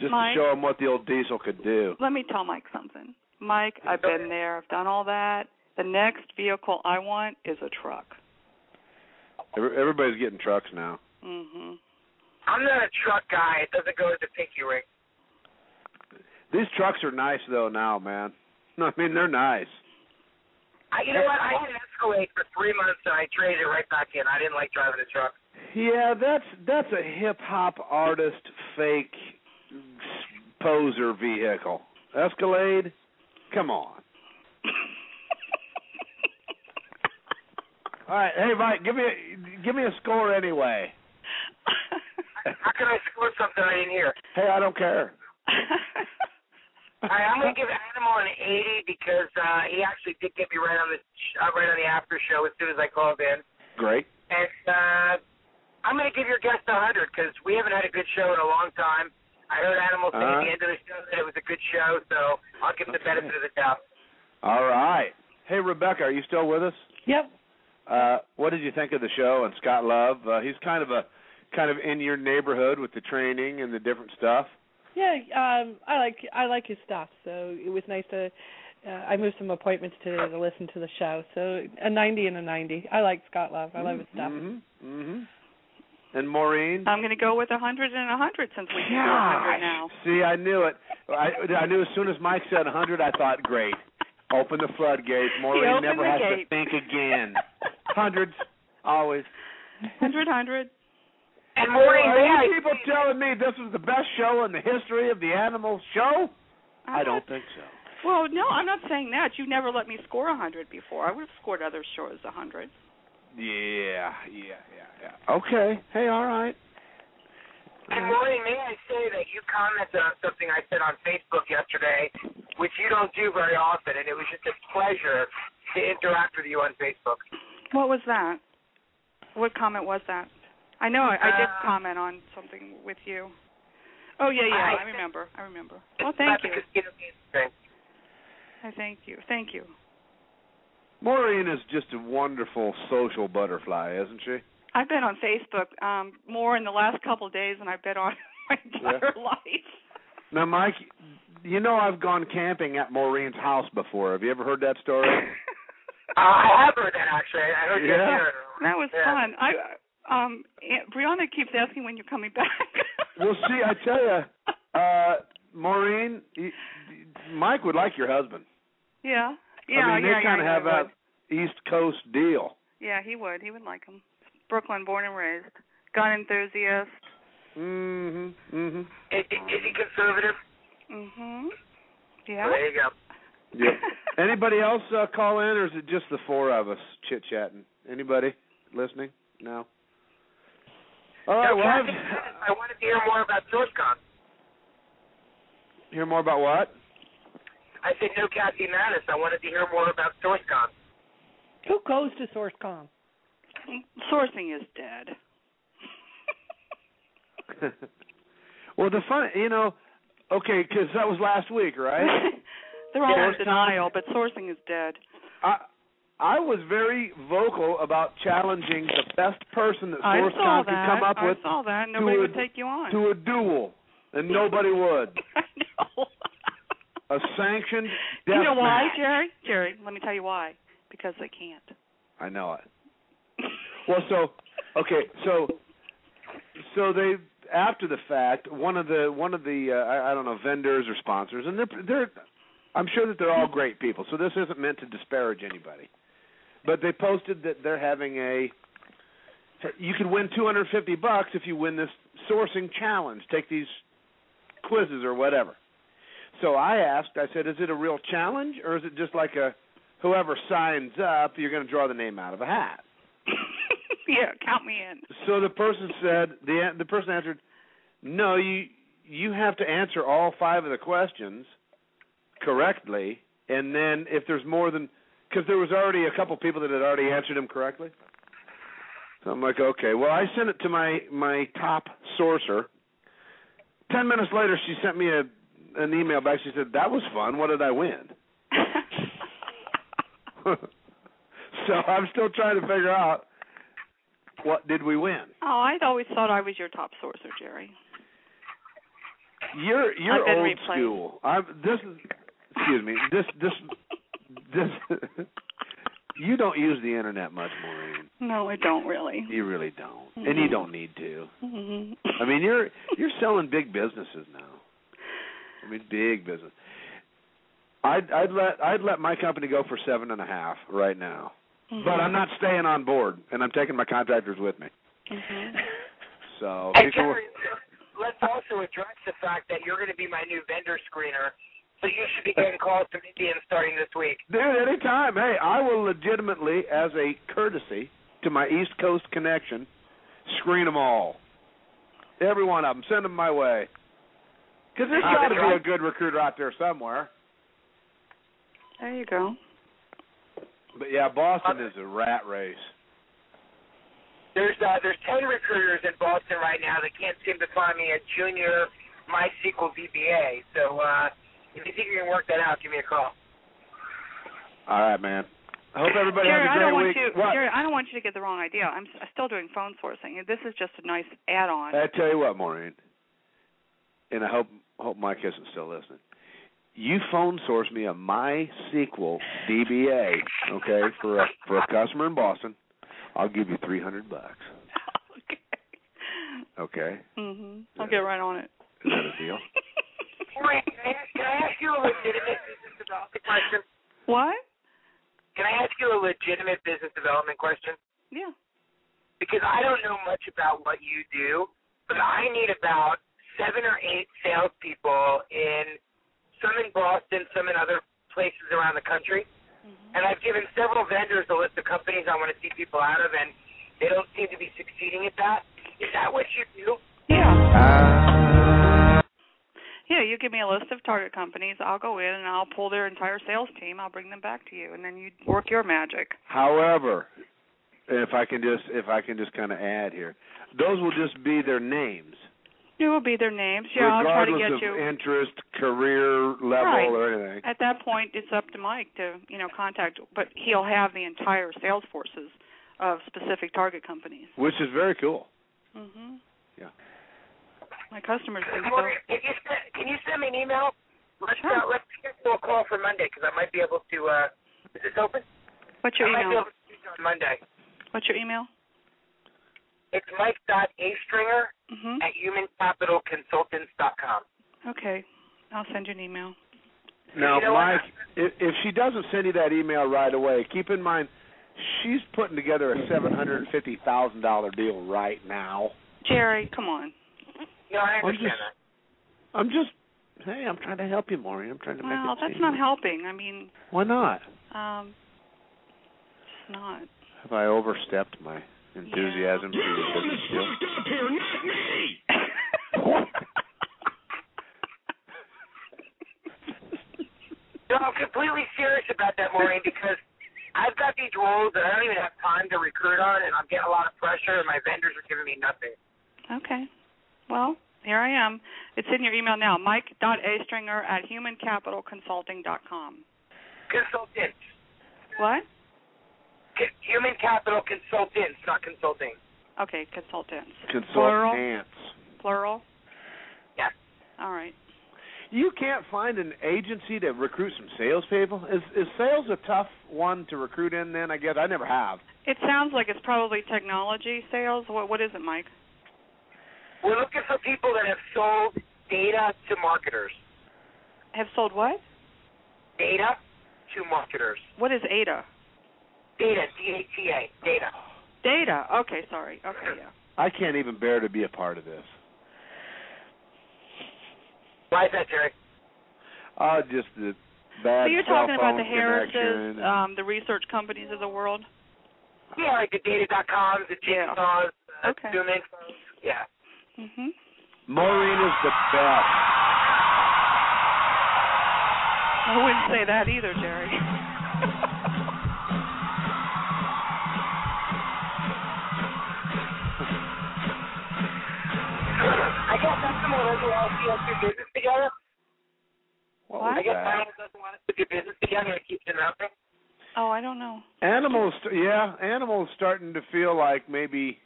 just Mike? to show them what the old diesel could do. let me tell Mike something. Mike, I've been there. I've done all that. The next vehicle I want is a truck. Everybody's getting trucks now. Mhm. I'm not a truck guy. It doesn't go with the pinky ring. These trucks are nice though now, man. No, I mean they're nice. I, you know what? I had an Escalade for three months and I traded it right back in. I didn't like driving the truck. Yeah, that's that's a hip hop artist fake poser vehicle. Escalade? Come on. All right, hey Mike, give me a, give me a score anyway. How can I score something I didn't hear? Hey, I don't care. All right, I'm gonna give Animal an 80 because uh, he actually did get me right on the uh, right on the after show as soon as I called in. Great. And uh, I'm going to give your guest a 100 because we haven't had a good show in a long time. I heard Animal say Uh-huh. at the end of the show that it was a good show, so I'll give him the benefit of the doubt. All right. Hey Rebecca, are you still with us? Yep. Uh, what did you think of the show and Scott Love? Uh, he's kind of a kind of in your neighborhood with the training and the different stuff. Yeah, um, I like I like his stuff. So it was nice to. Uh, I moved some appointments to to listen to the show. So a 90 and a 90. I like Scott Love. I love his stuff. Mm-hmm. mm-hmm. And Maureen? I'm going to go with a 100 and a 100 since we can do a 100 now. See, I knew it. I, I knew as soon as Mike said a 100, I thought, great. Open the floodgates. Maureen never has gate. to think again. Hundreds, always. 100, 100. And Maureen, Are you people telling me this was the best show in the history of the Animal Show? I I'm don't not- think so. Well, no, I'm not saying that. You never let me score a 100 before. I would have scored other shows a 100. Yeah, yeah, yeah, yeah. Okay. Hey, all right. And Maureen, may I say that you commented on something I said on Facebook yesterday, which you don't do very often, and it was just a pleasure to interact with you on Facebook. What was that? What comment was that? I know I, I did Uh, comment on something with you. Oh yeah, yeah, I- I remember. I remember. Well, thank you. the casino games thing. I thank you. Thank you. Maureen is just a wonderful social butterfly, isn't she? I've been on Facebook um more in the last couple of days than I've been on my entire life. Now, Mike, you know I've gone camping at Maureen's house before. Have you ever heard that story? Uh, I have heard that actually. I heard you Yeah. hear it. that was Yeah. fun. I um Aunt Brianna keeps asking when you're coming back. well, see, I tell you, uh, Maureen, y- Mike would like your husband. Yeah. Yeah, I mean, yeah, they kind of yeah, have he would. that East Coast deal. Yeah, he would. He would like him. Brooklyn, born and raised. Gun enthusiast. Mhm. Mhm. Is, is he conservative? Mm Mhm. Well, Yeah. there you go. Yep. Anybody else uh, call in, or is it just the four of us chit chatting? Anybody listening? No. All right. No, Well, Kathy, I've- I wanted to hear more about SourceCon. hear more about what? I said no Kathy Mattis. I wanted to hear more about SourceCon. Who goes to SourceCon? Sourcing is dead. Well, the fun, you know, okay, because that was last week, right? They're all Yeah. in denial, but sourcing is dead. I I was very vocal about challenging the best person that I SourceCon could come up I with saw that. Nobody to would a- take you on. to a duel, and nobody would. I know. A sanctioned death you know why, match. Jerry? Jerry, let me tell you why. Because they can't. I know it. Well, so okay, so so they after the fact, one of the one of the uh, I, I don't know vendors or sponsors, and they're they're I'm sure that they're all great people. So this isn't meant to disparage anybody, but they posted that they're having a you could win 250 bucks if you win this sourcing challenge. Take these quizzes or whatever. So I asked, I said, is it a real challenge or is it just like a whoever signs up, you're going to draw the name out of a hat? yeah, count me in. So the person said the the person answered, "No, you you have to answer all five of the questions correctly, and then if there's more than because there was already a couple people that had already answered them correctly." So I'm like, "Okay." Well, I sent it to my my top sourcer. Ten minutes later, she sent me a an email back. She said, "That was fun. What did I win?" so I'm still trying to figure out what did we win. oh, I'd always thought I was your top sourcer, Jerry. You're you're old replaced. school. I'm this is excuse me. This this this you don't use the internet much, Maureen. No, I don't really. You really don't. And you don't need to. hmm I mean you're you're selling big businesses now. I mean big business. I'd I'd let I'd let my company go for seven and a half right now. Mm-hmm. But I'm not staying on board and I'm taking my contractors with me. hmm So Hey, people Jerry, let's also address the fact that you're going to be my new vendor screener, so you should be getting calls from Indians starting this week. Dude, anytime. Hey, I will legitimately, as a courtesy to my East Coast connection, screen them all. Every one of them. Send them my way. Because there's Uh, got to be a good recruiter out there somewhere. There you go. But yeah, Boston is a rat race. There's uh, there's ten recruiters in Boston right now that can't seem to find me a junior MySQL DBA. So uh, if you think you can work that out, give me a call. All right, man. I hope everybody Jerry, has a I great don't want week. you. what? Jerry, I don't want you to get the wrong idea. I'm still doing phone sourcing. This is just a nice add-on. I tell you what, Maureen, and I hope hope Mike isn't still listening. You phone source me a MySQL DBA, okay, for a for a customer in Boston. I'll give you three hundred bucks. okay. Okay, Mhm. I'll get right on it. is that a deal? Wait, can I, ask, can I ask you a legitimate business development question? what? Can I ask you a legitimate business development question? Yeah. Because I don't know much about what you do, but I need about seven or eight salespeople in some in Boston, some in other places around the country. And I've given several vendors a list of companies I want to see people out of, and they don't seem to be succeeding at that. Is that what you do? Yeah. Uh, Yeah, you give me a list of target companies. I'll go in and I'll pull their entire sales team. I'll bring them back to you, and then you work your magic. however, if I can just if I can just kind of add here, those will just be their names, It will be their names. Yeah, I'll try to regardless get of you. interest, career level, Right. or anything. At that point, it's up to Mike to you know contact, but he'll have the entire sales forces of specific target companies. Which is very cool. Mhm. Yeah. My customers think so. Maureen, If you send, can you send me an email? Let's Sure. uh, let's schedule a call for Monday because I might be able to. uh Is this open? What's your I might be email? able to speak on Monday. What's your email? It's Mike.astringer Mhm. at humancapitalconsultants.com. Okay. I'll send you an email. Now, You know? Mike, if, if she doesn't send you that email right away, keep in mind she's putting together a seven hundred and fifty thousand dollar deal right now. Jerry, come on. No, I I'm understand just- that. I'm just, hey, I'm trying to help you, Maureen. I'm trying to make Well, it. that's not helping. I mean, Why not? um, it's not. Have I overstepped my enthusiasm for your business deal? No, I'm completely serious about that, Maureen, because I've got these roles that I don't even have time to recruit on, and I'm getting a lot of pressure, and my vendors are giving me nothing. Okay. Well, Here I am. It's in your email now. Mike.astringer at humancapitalconsulting.com. Consultants. What? C- Human capital consultants, not consulting. Okay, consultants. Consult ants. Plural? Yeah. All right. You can't find an agency to recruit some salespeople. Is is sales a tough one to recruit in? Then I guess I never have. It sounds like it's probably technology sales. What what is it, Mike? We're looking for people that have sold data to marketers. Have sold what? Data to marketers. What is ADA? Data, D-A-T-A, data. Data. Okay, sorry. Okay, yeah. I can't even bear to be a part of this. Why is that, Jerry? Uh, just the bad So you're talking about the Harrises, um, the research companies of the world? Yeah, like the data.coms, the Yeah. Jigsaws, the Okay. ZoomInfo. Yeah. Mhm. Maureen is the best. I wouldn't say that either, Jerry. I guess that's the one doesn't want to see us do business together. What What? was I guess that? Diana doesn't want us to do business together and keeps interrupting. oh, I don't know. Animals, yeah, animals starting to feel like maybe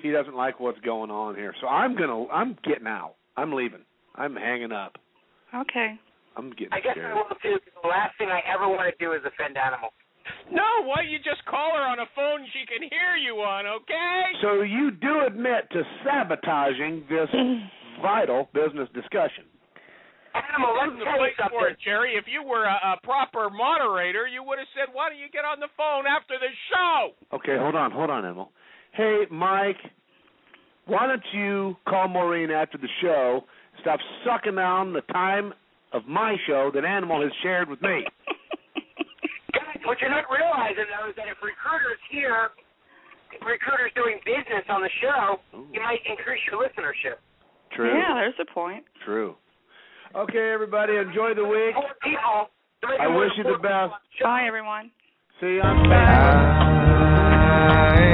he doesn't like what's going on here. So I'm gonna, I'm getting out. I'm leaving. I'm hanging up. Okay. I'm getting I guess scared. I will too. 'cause The last thing I ever want to do is offend animals. No, why you just call her on a phone she can hear you on, okay? So you do admit to sabotaging this vital business discussion. Animal, let This is me the tell you place for it, Jerry. If you were a, a proper moderator, you would have said, "Why don't you get on the phone after the show?" Okay, hold on, hold on, Emil. Hey, Mike, why don't you call Maureen after the show? Stop sucking down the time of my show that Animal has shared with me. Guys, what you're not realizing though is that if recruiters here, if recruiters doing business on the show, you might increase your listenership. True. Yeah, there's a point. True. Okay, everybody, enjoy the week. More people. I wish you the best. Bye, everyone. See you on Facebook.